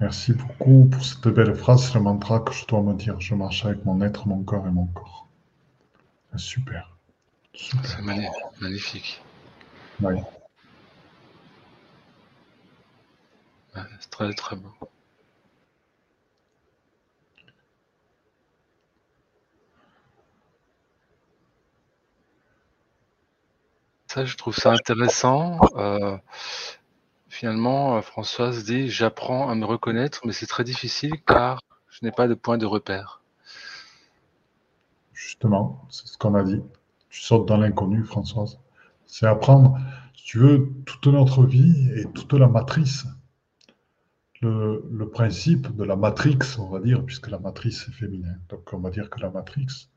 Merci beaucoup pour cette belle phrase. C'est le mantra que je dois me dire. Je marche avec mon être, mon corps et mon corps. Super. C'est magnifique. Oui. c'est très très beau. Ça, je trouve ça intéressant. Euh, Finalement, euh, Françoise dit J'apprends à me reconnaître, mais c'est très difficile car je n'ai pas de point de repère. Justement, c'est ce qu'on a dit. Tu sautes dans l'inconnu, Françoise. C'est apprendre, si tu veux, toute notre vie et toute la matrice. Le, principe de la matrix, on va dire, puisque la matrice est féminin. Donc on va dire que la matrix,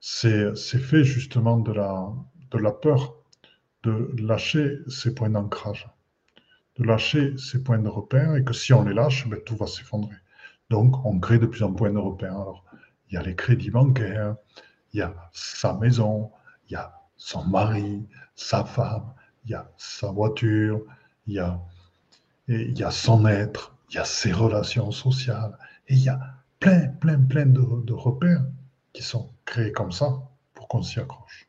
c'est fait justement de la, de la peur de lâcher ses points d'ancrage de lâcher ces points de repère et que si on les lâche, ben, tout va s'effondrer. Donc, on crée de plus en plus de repères. Alors, il y a les crédits bancaires, il y a sa maison, il y a son mari, sa femme, il y a sa voiture, il y a, il y a son être, il y a ses relations sociales, et il y a plein, plein, plein de, de repères qui sont créés comme ça pour qu'on s'y accroche.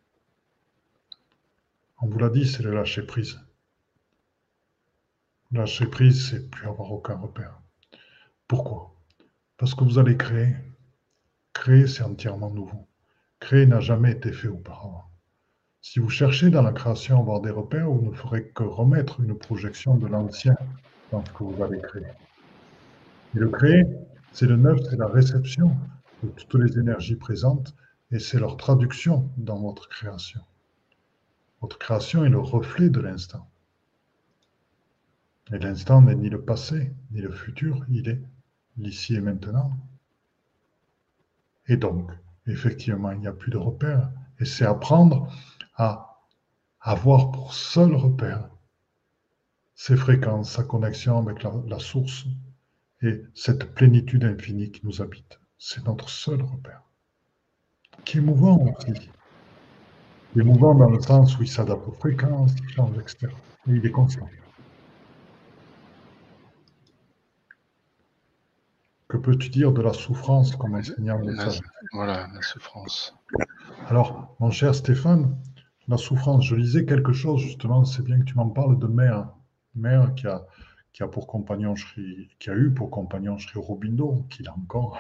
On vous l'a dit, c'est le lâcher prise. Lâcher prise, c'est plus avoir aucun repère. Pourquoi? Parce que vous allez créer. Créer, c'est entièrement nouveau. Créer n'a jamais été fait auparavant. Si vous cherchez dans la création à avoir des repères, vous ne ferez que remettre une projection de l'ancien dans ce que vous allez créer. Et le créer, c'est le neuf, c'est la réception de toutes les énergies présentes et c'est leur traduction dans votre création. Votre création est le reflet de l'instant. Et l'instant n'est ni le passé, ni le futur, il est l'ici et maintenant. Et donc, effectivement, il n'y a plus de repère. Et c'est apprendre à avoir pour seul repère ces fréquences, sa connexion avec la, source et cette plénitude infinie qui nous habite. C'est notre seul repère. Qui est mouvant aussi. Il est mouvant dans le sens où il s'adapte aux fréquences, il change, etc. Et il est constant. Que peux-tu dire de la souffrance comme enseignant message Voilà, la souffrance. Alors, mon cher Stéphane, la souffrance, je lisais quelque chose justement, c'est bien que tu m'en parles de mère. Mère qui a, qui a pour compagnon qui a eu pour compagnon Sri Aurobindo, qu'il a encore,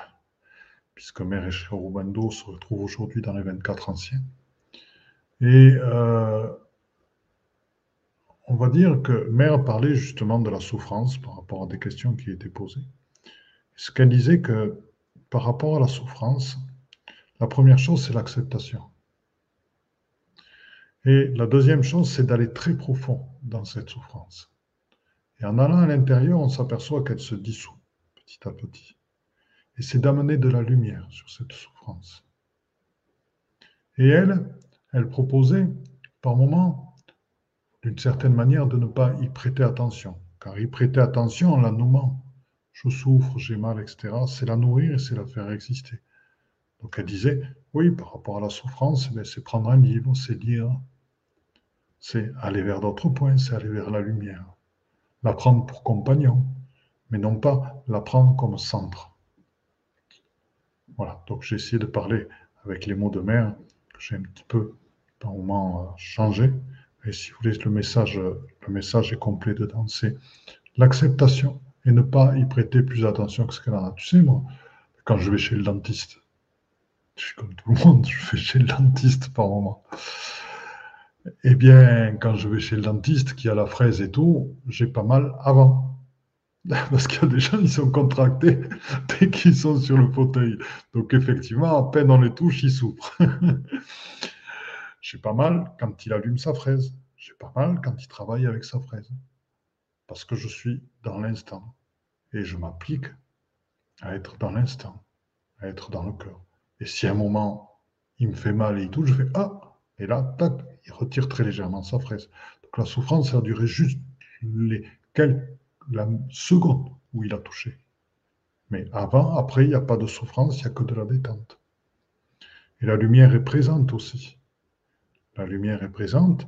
puisque Mère et Sri Aurobindo se retrouvent aujourd'hui dans les 24 anciens. Et euh, on va dire que Mère parlait justement de la souffrance par rapport à des questions qui étaient posées ce qu'elle disait que par rapport à la souffrance, la première chose, c'est l'acceptation. Et la deuxième chose, c'est d'aller très profond dans cette souffrance. Et en allant à l'intérieur, on s'aperçoit qu'elle se dissout petit à petit. Et c'est d'amener de la lumière sur cette souffrance. Et elle, elle proposait par moments, d'une certaine manière, de ne pas y prêter attention. Car y prêter attention en la nommant, je souffre, j'ai mal, etc., c'est la nourrir et c'est la faire exister. Donc elle disait, oui, par rapport à la souffrance, eh c'est prendre un livre, c'est lire, c'est aller vers d'autres points, c'est aller vers la lumière. La prendre pour compagnon, mais non pas la prendre comme centre. Voilà, donc j'ai essayé de parler avec les mots de mère, que j'ai un petit peu, par moment, euh, changé. Et si vous voulez, le message, le message est complet dedans, c'est l'acceptation et ne pas y prêter plus attention que ce qu'elle en a. Tu sais, moi, quand je vais chez le dentiste, je suis comme tout le monde, je vais chez le dentiste par moment. Eh bien, quand je vais chez le dentiste qui a la fraise et tout, j'ai pas mal avant. Parce qu'il y a des gens, ils sont contractés dès qu'ils sont sur le fauteuil. Donc, effectivement, à peine on les touche, ils souffrent. j'ai pas mal quand il allume sa fraise. J'ai pas mal quand il travaille avec sa fraise parce que je suis dans l'instant et je m'applique à être dans l'instant, à être dans le cœur. Et si à un moment il me fait mal et tout, je fais Ah Et là, tac, il retire très légèrement sa fraise. Donc la souffrance, ça a duré juste les quelques, la seconde où il a touché. Mais avant, après, il n'y a pas de souffrance, il n'y a que de la détente. Et la lumière est présente aussi. La lumière est présente,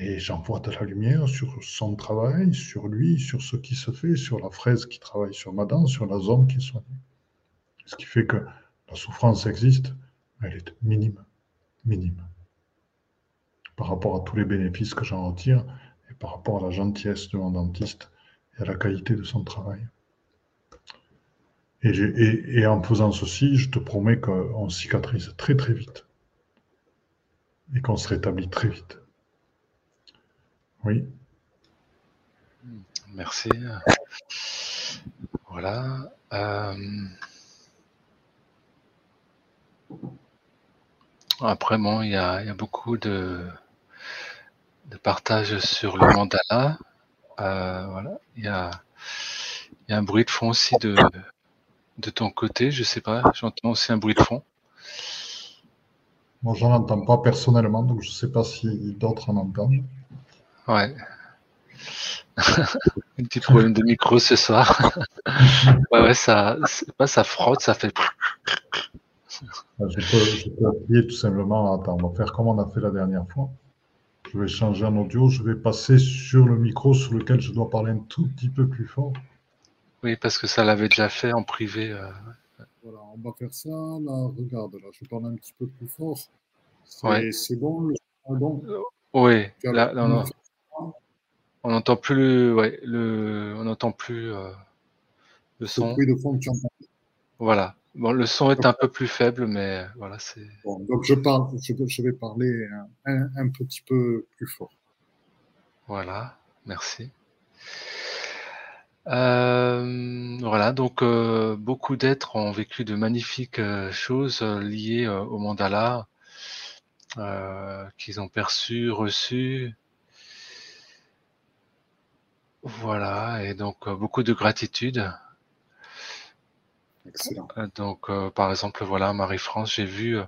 et j'envoie de la lumière sur son travail, sur lui, sur ce qui se fait, sur la fraise qui travaille sur ma dent, sur la zone qui est soignée. Ce qui fait que la souffrance existe, mais elle est minime, minime. Par rapport à tous les bénéfices que j'en retire et par rapport à la gentillesse de mon dentiste et à la qualité de son travail. Et, et en faisant ceci, je te promets qu'on cicatrise très très vite et qu'on se rétablit très vite. Oui. Merci. Voilà. Euh, après, bon, il y a, beaucoup de, de partage sur le mandala. Euh, voilà. Il y a, un bruit de fond aussi de, de ton côté. Je sais pas. J'entends aussi un bruit de fond. Moi, j'en entends pas personnellement, donc je ne sais pas si d'autres en entendent. Ouais. Un petit problème de micro ce soir. ouais, ouais, ça, pas ça frotte, ça fait. Je peux, je peux appuyer tout simplement. Attends, on va faire comme on a fait la dernière fois. Je vais changer en audio. Je vais passer sur le micro sur lequel je dois parler un tout petit peu plus fort. Oui, parce que ça l'avait déjà fait en privé. Euh. Voilà, on va faire ça. Là, regarde, là, je parle un petit peu plus fort. C'est bon, le bon. Oui, là, non, non. On n'entend plus le, ouais, le, on n'entend plus euh, le son. Le de fond que tu entends. Voilà. Bon, le son est un peu plus faible, mais voilà, c'est. Bon, donc je parle, je, vais parler un, un, petit peu plus fort. Voilà, merci. Euh, voilà, donc euh, beaucoup d'êtres ont vécu de magnifiques choses liées au mandala qu'ils ont perçu, reçu. Voilà, et donc beaucoup de gratitude. Excellent. Donc, par exemple, voilà, Marie-France, j'ai vu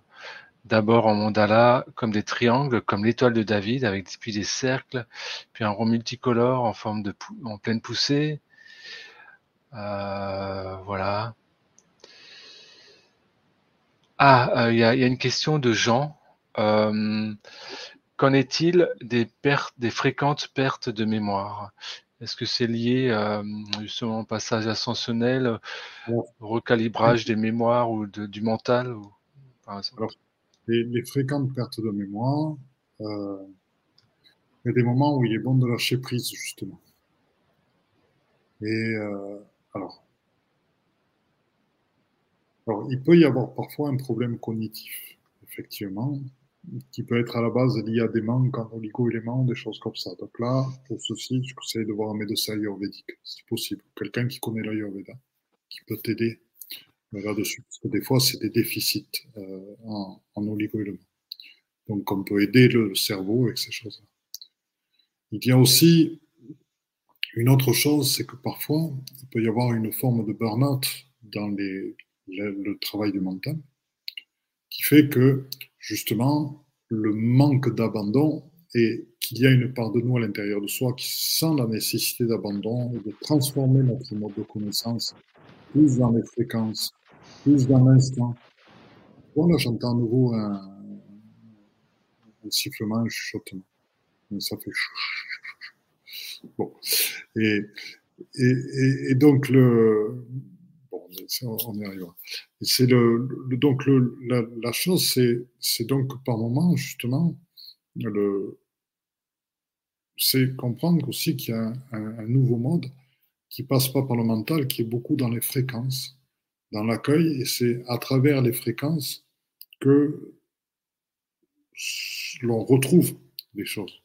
d'abord en mandala comme des triangles, comme l'étoile de David, avec puis des cercles, puis un rond multicolore en forme de en pleine poussée. Euh, voilà. Ah, euh, il y, a, une question de Jean. Euh, qu'en est-il des pertes, des fréquentes pertes de mémoire? Est-ce que c'est lié justement au passage ascensionnel, au recalibrage des mémoires ou du mental ou, par exemple les, fréquentes pertes de mémoire, euh, il y a des moments où il est bon de lâcher prise, justement. Et euh, alors, alors, il peut y avoir parfois un problème cognitif, effectivement, qui peut être à la base lié à des manques en oligo-éléments, des choses comme ça. Donc là, pour ceci, je conseille de voir un médecin ayurvédique, si possible. Quelqu'un qui connaît l'ayurveda, qui peut t'aider là-dessus. Parce que des fois, c'est des déficits euh, en, en oligo-éléments. Donc, on peut aider le cerveau avec ces choses-là. Il y a aussi une autre chose, c'est que parfois, il peut y avoir une forme de burn-out dans les, le travail du mental, qui fait que, justement, le manque d'abandon et qu'il y a une part de nous à l'intérieur de soi qui sent la nécessité d'abandon et de transformer notre mode de connaissance plus dans les fréquences plus d'un instant. Bon, là, j'entends à nouveau un, un, sifflement, un chuchotement. Ça fait Bon. Et, et, et, donc, le. On y arrivera. Donc, la, chose, c'est, donc par moment, justement, c'est comprendre aussi qu'il y a un, nouveau mode qui passe pas par le mental, qui est beaucoup dans les fréquences dans l'accueil et c'est à travers les fréquences que l'on retrouve des choses.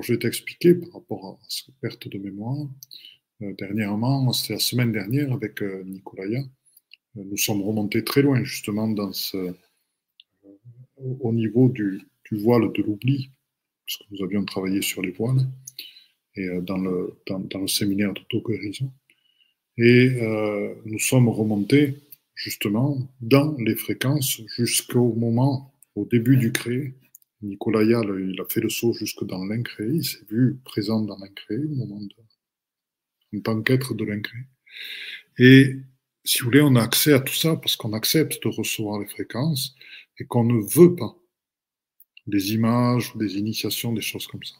Je vais t'expliquer par rapport à cette perte de mémoire. Euh, dernièrement, c'était la semaine dernière avec euh, Nicolaya, euh, nous sommes remontés très loin justement au niveau du, voile de l'oubli, puisque nous avions travaillé sur les voiles et dans le, séminaire d'auto-guérison. Et nous sommes remontés justement dans les fréquences jusqu'au moment, au début du créé. Nicolas il a fait le saut jusque dans l'incréé, il s'est vu présent dans l'incréé au moment de, en tant qu'être de l'incréé. Et si vous voulez, on a accès à tout ça parce qu'on accepte de recevoir les fréquences et qu'on ne veut pas des images ou des initiations, des choses comme ça.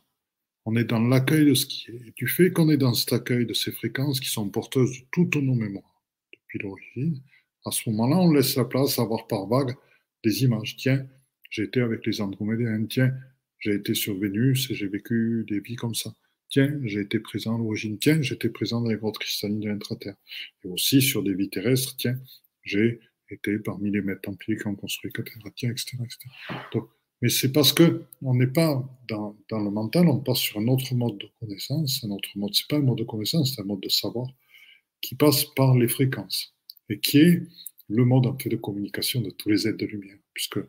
On est dans l'accueil de ce qui est. Et du fait qu'on est dans cet accueil de ces fréquences qui sont porteuses de toutes nos mémoires depuis l'origine, à ce moment-là, on laisse la place à voir par vague des images. Tiens, j'ai été avec les Andromédiens. Tiens, j'ai été sur Vénus et j'ai vécu des vies comme ça. Tiens, j'ai été présent à l'origine. Tiens, j'étais présent dans les grottes cristallines de l'intraterre. Et aussi sur des vies terrestres. Tiens, j'ai été parmi les maîtres templiers qui ont construit Cathédrale. Tiens, etc., etc. Donc, mais c'est parce que on n'est pas dans, le mental, on passe sur un autre mode de connaissance, un autre mode, c'est pas un mode de connaissance, c'est un mode de savoir qui passe par les fréquences et qui est le mode un peu de communication de tous les êtres de lumière, puisque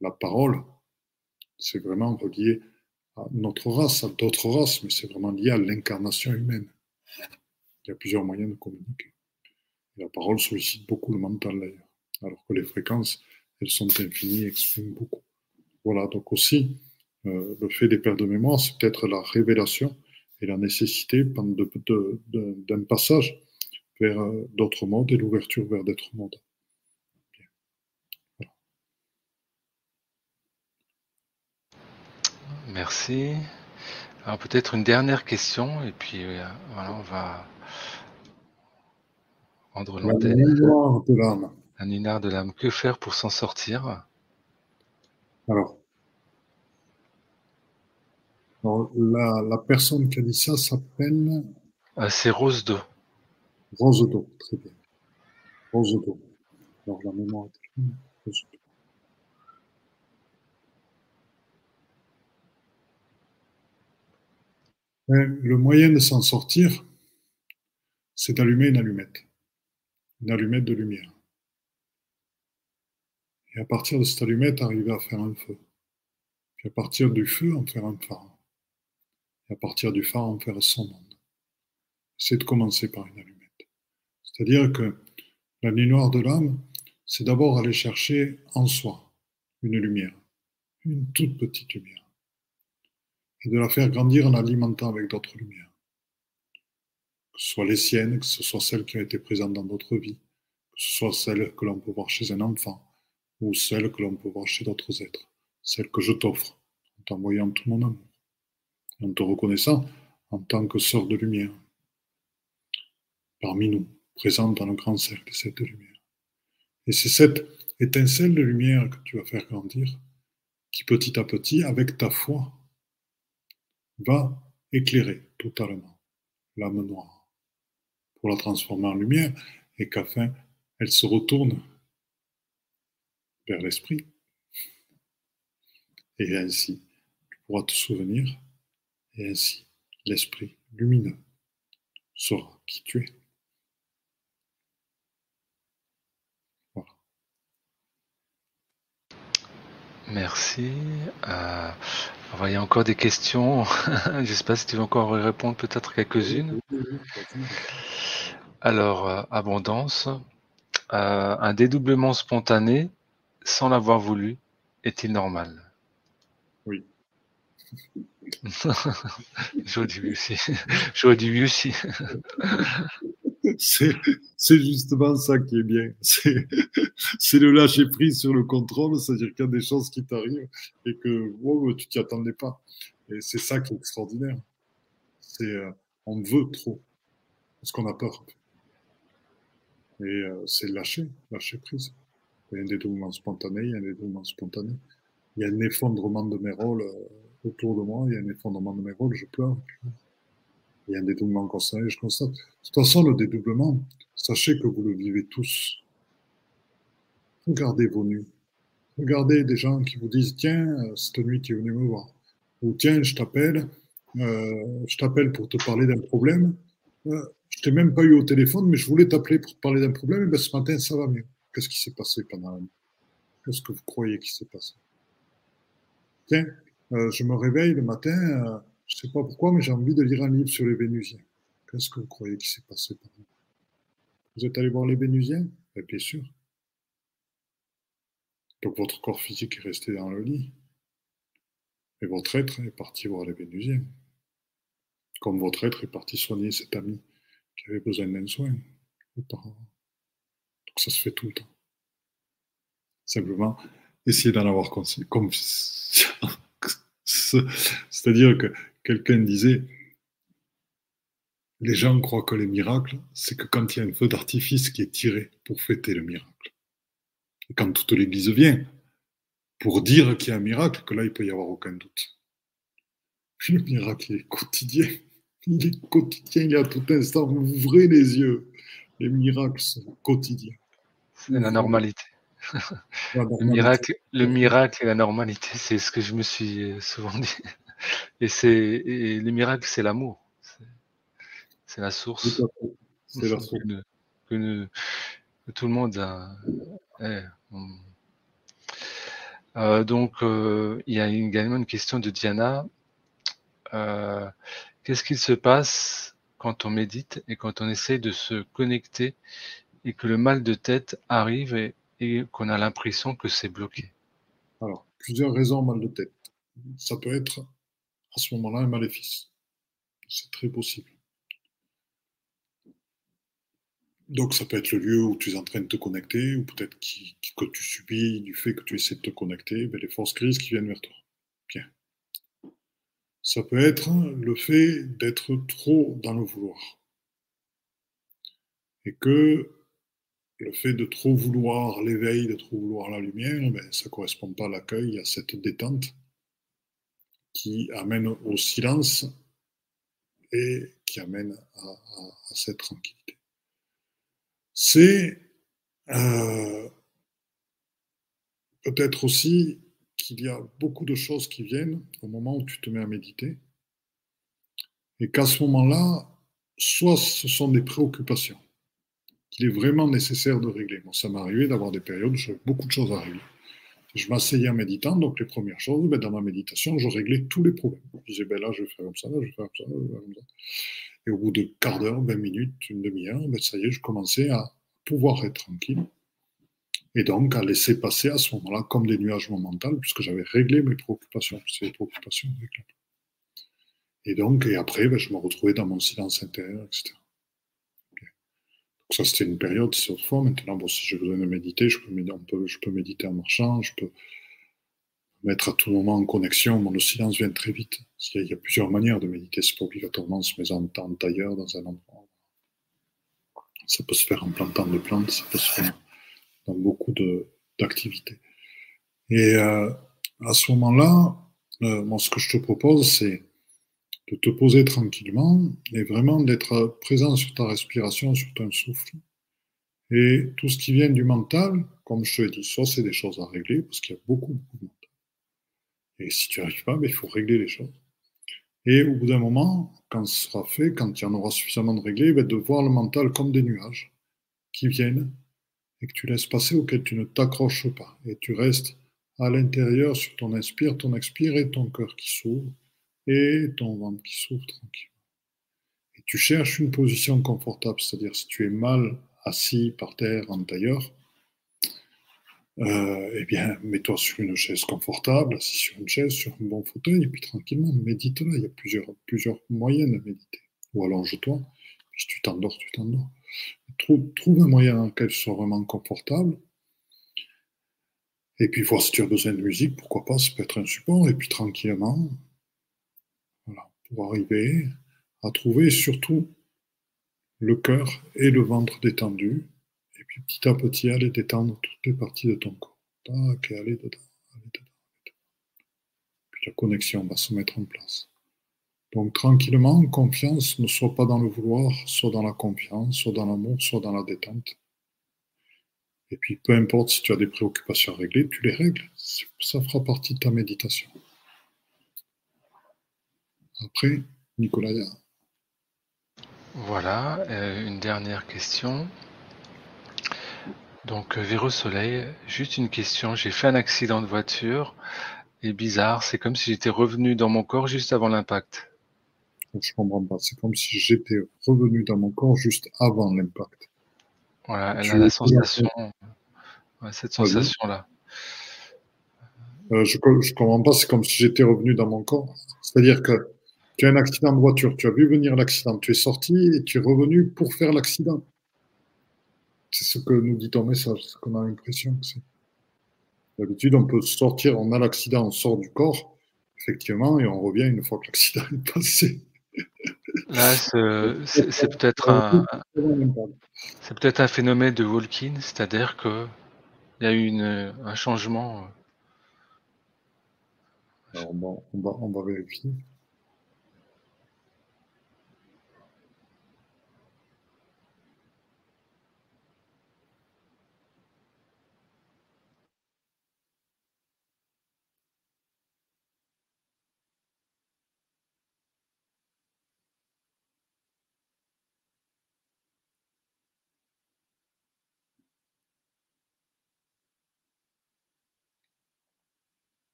la parole, c'est vraiment relié à notre race, à d'autres races, mais c'est vraiment lié à l'incarnation humaine. Il y a plusieurs moyens de communiquer. La parole sollicite beaucoup le mental d'ailleurs, alors que les fréquences, elles sont infinies et expriment beaucoup. Voilà, donc aussi, euh, le fait des pertes de mémoire, c'est peut-être la révélation et la nécessité d'un passage vers euh, d'autres mondes et l'ouverture vers d'autres mondes. Merci. Alors peut-être une dernière question et puis euh, voilà, on va rendre l'antenne. Un unard de l'âme. Que faire pour s'en sortir? Alors, la, la, personne qui a dit ça s'appelle ah, C'est Rose d'eau. Rose d'eau, très bien. Rose d'eau. Alors la mémoire Rose Le moyen de s'en sortir, c'est d'allumer une allumette. Une allumette de lumière. Et à partir de cette allumette, arriver à faire un feu. Puis à partir du feu, en faire un phare. Et à partir du phare, en faire son monde. C'est de commencer par une allumette. C'est-à-dire que la nuit noire de l'âme, c'est d'abord aller chercher en soi une lumière, une toute petite lumière, et de la faire grandir en alimentant avec d'autres lumières, que ce soit les siennes, que ce soit celles qui ont été présentes dans d'autres vies, que ce soit celles que l'on peut voir chez un enfant, ou celles que l'on peut voir chez d'autres êtres, celles que je t'offre en t'envoyant tout mon amour, en te reconnaissant en tant que sort de lumière parmi nous, présente dans le grand cercle de cette lumière. Et c'est cette étincelle de lumière que tu vas faire grandir, qui petit à petit, avec ta foi, va éclairer totalement l'âme noire, pour la transformer en lumière, et qu'afin elle se retourne vers l'esprit. Et ainsi, tu pourras te souvenir, et ainsi, l'esprit lumineux saura qui tu es. Merci. Euh, il y a encore des questions. Je ne sais pas si tu veux encore répondre peut-être quelques-unes. Alors, euh, abondance. Euh, un dédoublement spontané, sans l'avoir voulu, est-il normal? J'aurais oui aussi. J'aurais c'est justement ça qui est bien. C'est le lâcher prise sur le contrôle, c'est-à-dire qu'il y a des choses qui t'arrivent et que wow, tu t'y attendais pas. Et c'est ça qui est extraordinaire. C'est euh, on veut trop parce qu'on a peur. Et euh, c'est lâcher, lâcher prise. Il y a un dédoublement spontané, il y a un dédoublement spontané. Il y a un effondrement de mes rôles euh, autour de moi, il y a un effondrement de mes rôles, je pleure. Il y a un dédoublement constant je constate. De toute façon, le dédoublement, sachez que vous le vivez tous. Regardez vos nuits. Regardez des gens qui vous disent Tiens, euh, cette nuit, tu es venu me voir. Ou Tiens, je t'appelle, euh, je t'appelle pour te parler d'un problème. Euh, je t'ai même pas eu au téléphone, mais je voulais t'appeler pour te parler d'un problème. Et bien ce matin, ça va mieux. Qu'est-ce qui s'est passé pendant la nuit? Qu'est-ce que vous croyez qui s'est passé? Tiens, euh, je me réveille le matin je ne sais pas pourquoi, mais j'ai envie de lire un livre sur les Vénusiens. Qu'est-ce que vous croyez qui s'est passé par là? Vous êtes allé voir les Vénusiens? Eh Bien sûr. Donc votre corps physique est resté dans le lit. Et votre être est parti voir les Vénusiens. Comme votre être est parti soigner cet ami qui avait besoin d'un soin auparavant. Donc ça se fait tout le temps. Simplement, essayez d'en avoir conscience. C'est-à-dire que quelqu'un disait, les gens croient que les miracles, c'est que quand il y a un feu d'artifice qui est tiré pour fêter le miracle. Quand toute l'Église vient pour dire qu'il y a un miracle, que là, il peut y avoir aucun doute. Le miracle est quotidien. Il est quotidien, il y a tout instant. Ouvrez les yeux. Les miracles sont quotidiens. C'est la normalité. Le miracle, le miracle et la normalité, c'est ce que je me suis souvent dit. Et c'est le miracle, c'est l'amour. C'est la source. C'est la source. Que, tout le monde a. Euh, donc, euh, il y a également une question de Diana. Euh, qu'est-ce qu'il se passe quand on médite et quand on essaie de se connecter et que le mal de tête arrive et, qu'on a l'impression que c'est bloqué Alors, plusieurs raisons mal de tête. Ça peut être à ce moment-là un maléfice. C'est très possible. Donc ça peut être le lieu où tu es en train de te connecter, ou peut-être que tu subis du fait que tu essaies de te connecter, ben, les forces grises qui viennent vers toi. Bien. Ça peut être le fait d'être trop dans le vouloir. Et que le fait de trop vouloir l'éveil, de trop vouloir la lumière, ben, ça ne correspond pas à l'accueil, à cette détente qui amène au silence et qui amène à, cette tranquillité. C'est euh, peut-être aussi qu'il y a beaucoup de choses qui viennent au moment où tu te mets à méditer et qu'à ce moment-là, soit ce sont des préoccupations qu'il est vraiment nécessaire de régler. Moi, ça m'est arrivé d'avoir des périodes où j'avais beaucoup de choses à régler. Je m'asseyais en méditant, donc les premières choses, ben, dans ma méditation, je réglais tous les problèmes. Je disais, ben là, je vais faire comme ça, là, je vais faire comme ça, je vais faire comme ça. Et au bout de quart d'heure, 20 minutes, une demi-heure, ben, ça y est, je commençais à pouvoir être tranquille. Et donc à laisser passer à ce moment-là comme des nuages mentaux, puisque j'avais réglé mes préoccupations. Les préoccupations Et donc, et après, ben, je me retrouvais dans mon silence intérieur, etc. Ça, c'était une période, c'est autrefois. Maintenant, bon, si j'ai besoin de méditer, je peux, méditer en marchant, je peux mettre à tout moment en connexion. Mon silence vient très vite. Il y, a, plusieurs manières de méditer. C'est pas obligatoirement se mettre en ailleurs, dans un endroit. Ça peut se faire en plantant des plantes, ça peut se faire dans beaucoup d'activités. Et euh, à ce moment-là, euh, moi, ce que je te propose, c'est de te poser tranquillement et vraiment d'être présent sur ta respiration, sur ton souffle. Et tout ce qui vient du mental, comme je te l'ai dit, soit c'est des choses à régler, parce qu'il y a beaucoup, beaucoup de mental. Et si tu n'y arrives pas, ben, il faut régler les choses. Et au bout d'un moment, quand ce sera fait, quand il y en aura suffisamment de réglés, ben, de voir le mental comme des nuages qui viennent et que tu laisses passer, auquel tu ne t'accroches pas. Et tu restes à l'intérieur sur ton inspire, ton expire et ton cœur qui s'ouvre et ton ventre qui s'ouvre tranquille. Et tu cherches une position confortable, c'est-à-dire si tu es mal assis par terre en tailleur, euh, eh bien, mets-toi sur une chaise confortable, assis sur une chaise, sur un bon fauteuil, et puis tranquillement, médite là. Il y a plusieurs, plusieurs moyens de méditer. Ou allonge-toi, si tu t'endors, tu t'endors. Trouve, trouve, un moyen dans lequel tu sois vraiment confortable. Et puis voir si tu as besoin de musique, pourquoi pas, ça peut être un support, et puis tranquillement, pour arriver à trouver surtout le cœur et le ventre détendus, et puis petit à petit aller détendre toutes les parties de ton corps. Tac, et aller dedans, aller dedans, Puis la connexion va se mettre en place. Donc tranquillement, confiance, ne soit pas dans le vouloir, soit dans la confiance, soit dans l'amour, soit dans la détente. Et puis peu importe si tu as des préoccupations à régler, tu les règles. Ça fera partie de ta méditation. Après, Nicolas. Voilà, euh, une dernière question. Donc, euh, Véro Soleil, juste une question. J'ai fait un accident de voiture et bizarre, c'est comme si j'étais revenu dans mon corps juste avant l'impact. Je comprends pas. C'est comme si j'étais revenu dans mon corps juste avant l'impact. Voilà, elle a la sensation, cette sensation-là. Euh, je, je comprends pas. C'est comme si j'étais revenu dans mon corps. C'est-à-dire que tu as un accident de voiture, tu as vu venir l'accident, tu es sorti et tu es revenu pour faire l'accident. C'est ce que nous dit ton message, ce qu'on a l'impression que c'est. D'habitude, on peut sortir, on a l'accident, on sort du corps, effectivement, et on revient une fois que l'accident est passé. Là, c'est peut-être un, c'est peut-être un phénomène de walking, c'est-à-dire que il y a eu une, un changement. Alors, on, va, on va vérifier.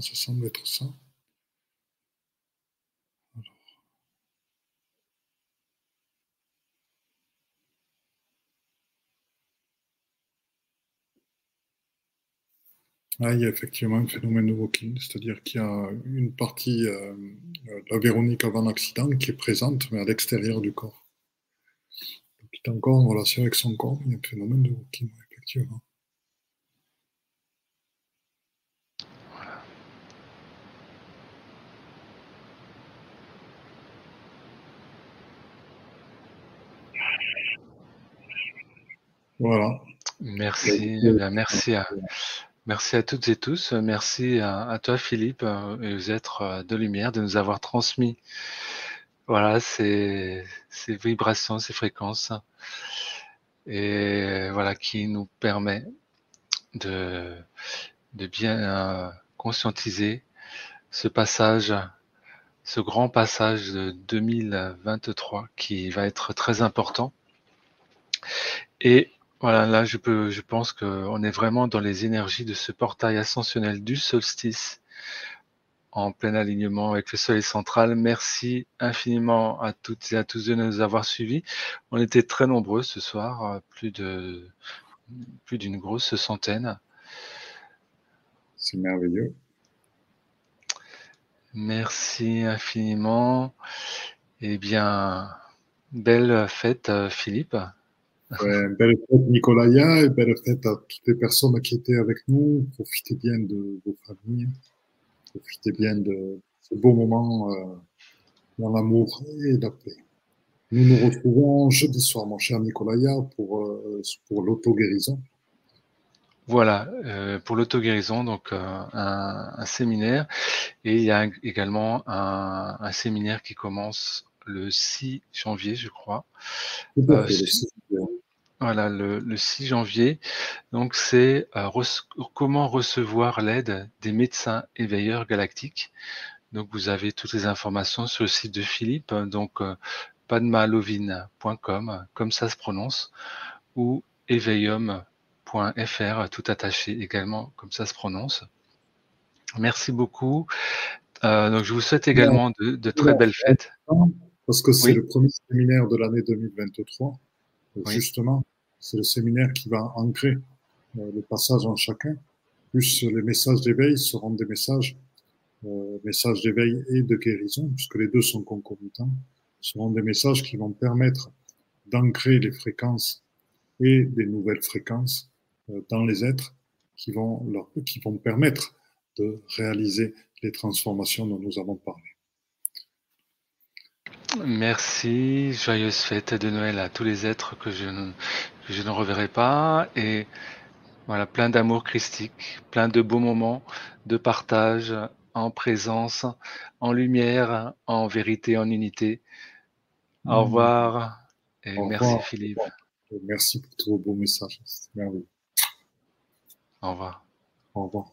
Ça semble être ça. Ah, il y a effectivement un phénomène de walking, c'est-à-dire qu'il y a une partie euh, de la Véronique avant l'accident qui est présente, mais à l'extérieur du corps. Donc, il est encore en relation avec son corps, il y a un phénomène de walking, effectivement. Voilà. Merci, eh merci à, merci à toutes et tous. Merci à, toi, Philippe, euh, et aux êtres euh, de lumière, de nous avoir transmis voilà, ces, ces vibrations, ces fréquences, et voilà, qui nous permet de, de bien euh, conscientiser ce passage, ce grand passage de 2023 qui va être très important. Et voilà, là, je, peux, je pense qu'on est vraiment dans les énergies de ce portail ascensionnel du solstice en plein alignement avec le soleil central. Merci infiniment à toutes et à tous de nous avoir suivis. On était très nombreux ce soir, plus de plus d'une grosse centaine. C'est merveilleux. Merci infiniment. Eh bien, belle fête, Philippe. Belle fête, Nicolaya, et belle fête à toutes les personnes qui étaient avec nous. Profitez bien de vos familles. Profitez bien de ce beau moment euh, dans l'amour et la paix. Nous nous retrouvons jeudi soir, mon cher Nicolaya, pour, euh, pour l'auto-guérison. Voilà, euh, pour l'auto-guérison, donc euh, un, séminaire. Et il y a également un, séminaire qui commence le 6 janvier, je crois. Voilà, le, 6 janvier. Donc, c'est comment recevoir l'aide des médecins éveilleurs galactiques. Donc, vous avez toutes les informations sur le site de Philippe, donc padmalovine.com, comme ça se prononce, ou éveillum fr tout attaché également, comme ça se prononce. Merci beaucoup. Euh, donc, je vous souhaite également de, très belles fêtes. Parce que c'est le premier séminaire de l'année 2023. Justement, c'est le séminaire qui va ancrer euh, le passage en chacun. Plus les messages d'éveil seront des messages, euh, messages d'éveil et de guérison, puisque les deux sont concomitants, seront des messages qui vont permettre d'ancrer les fréquences et des nouvelles fréquences euh, dans les êtres qui vont, qui vont permettre de réaliser les transformations dont nous avons parlé. Merci, joyeuse fête de Noël à tous les êtres que je ne, je ne reverrai pas et voilà, plein d'amour christique, plein de beaux moments de partage en présence, en lumière, en vérité, en unité. Au mmh. revoir et merci Philippe. Merci pour tous vos beaux messages. merveilleux. Au revoir. Au revoir.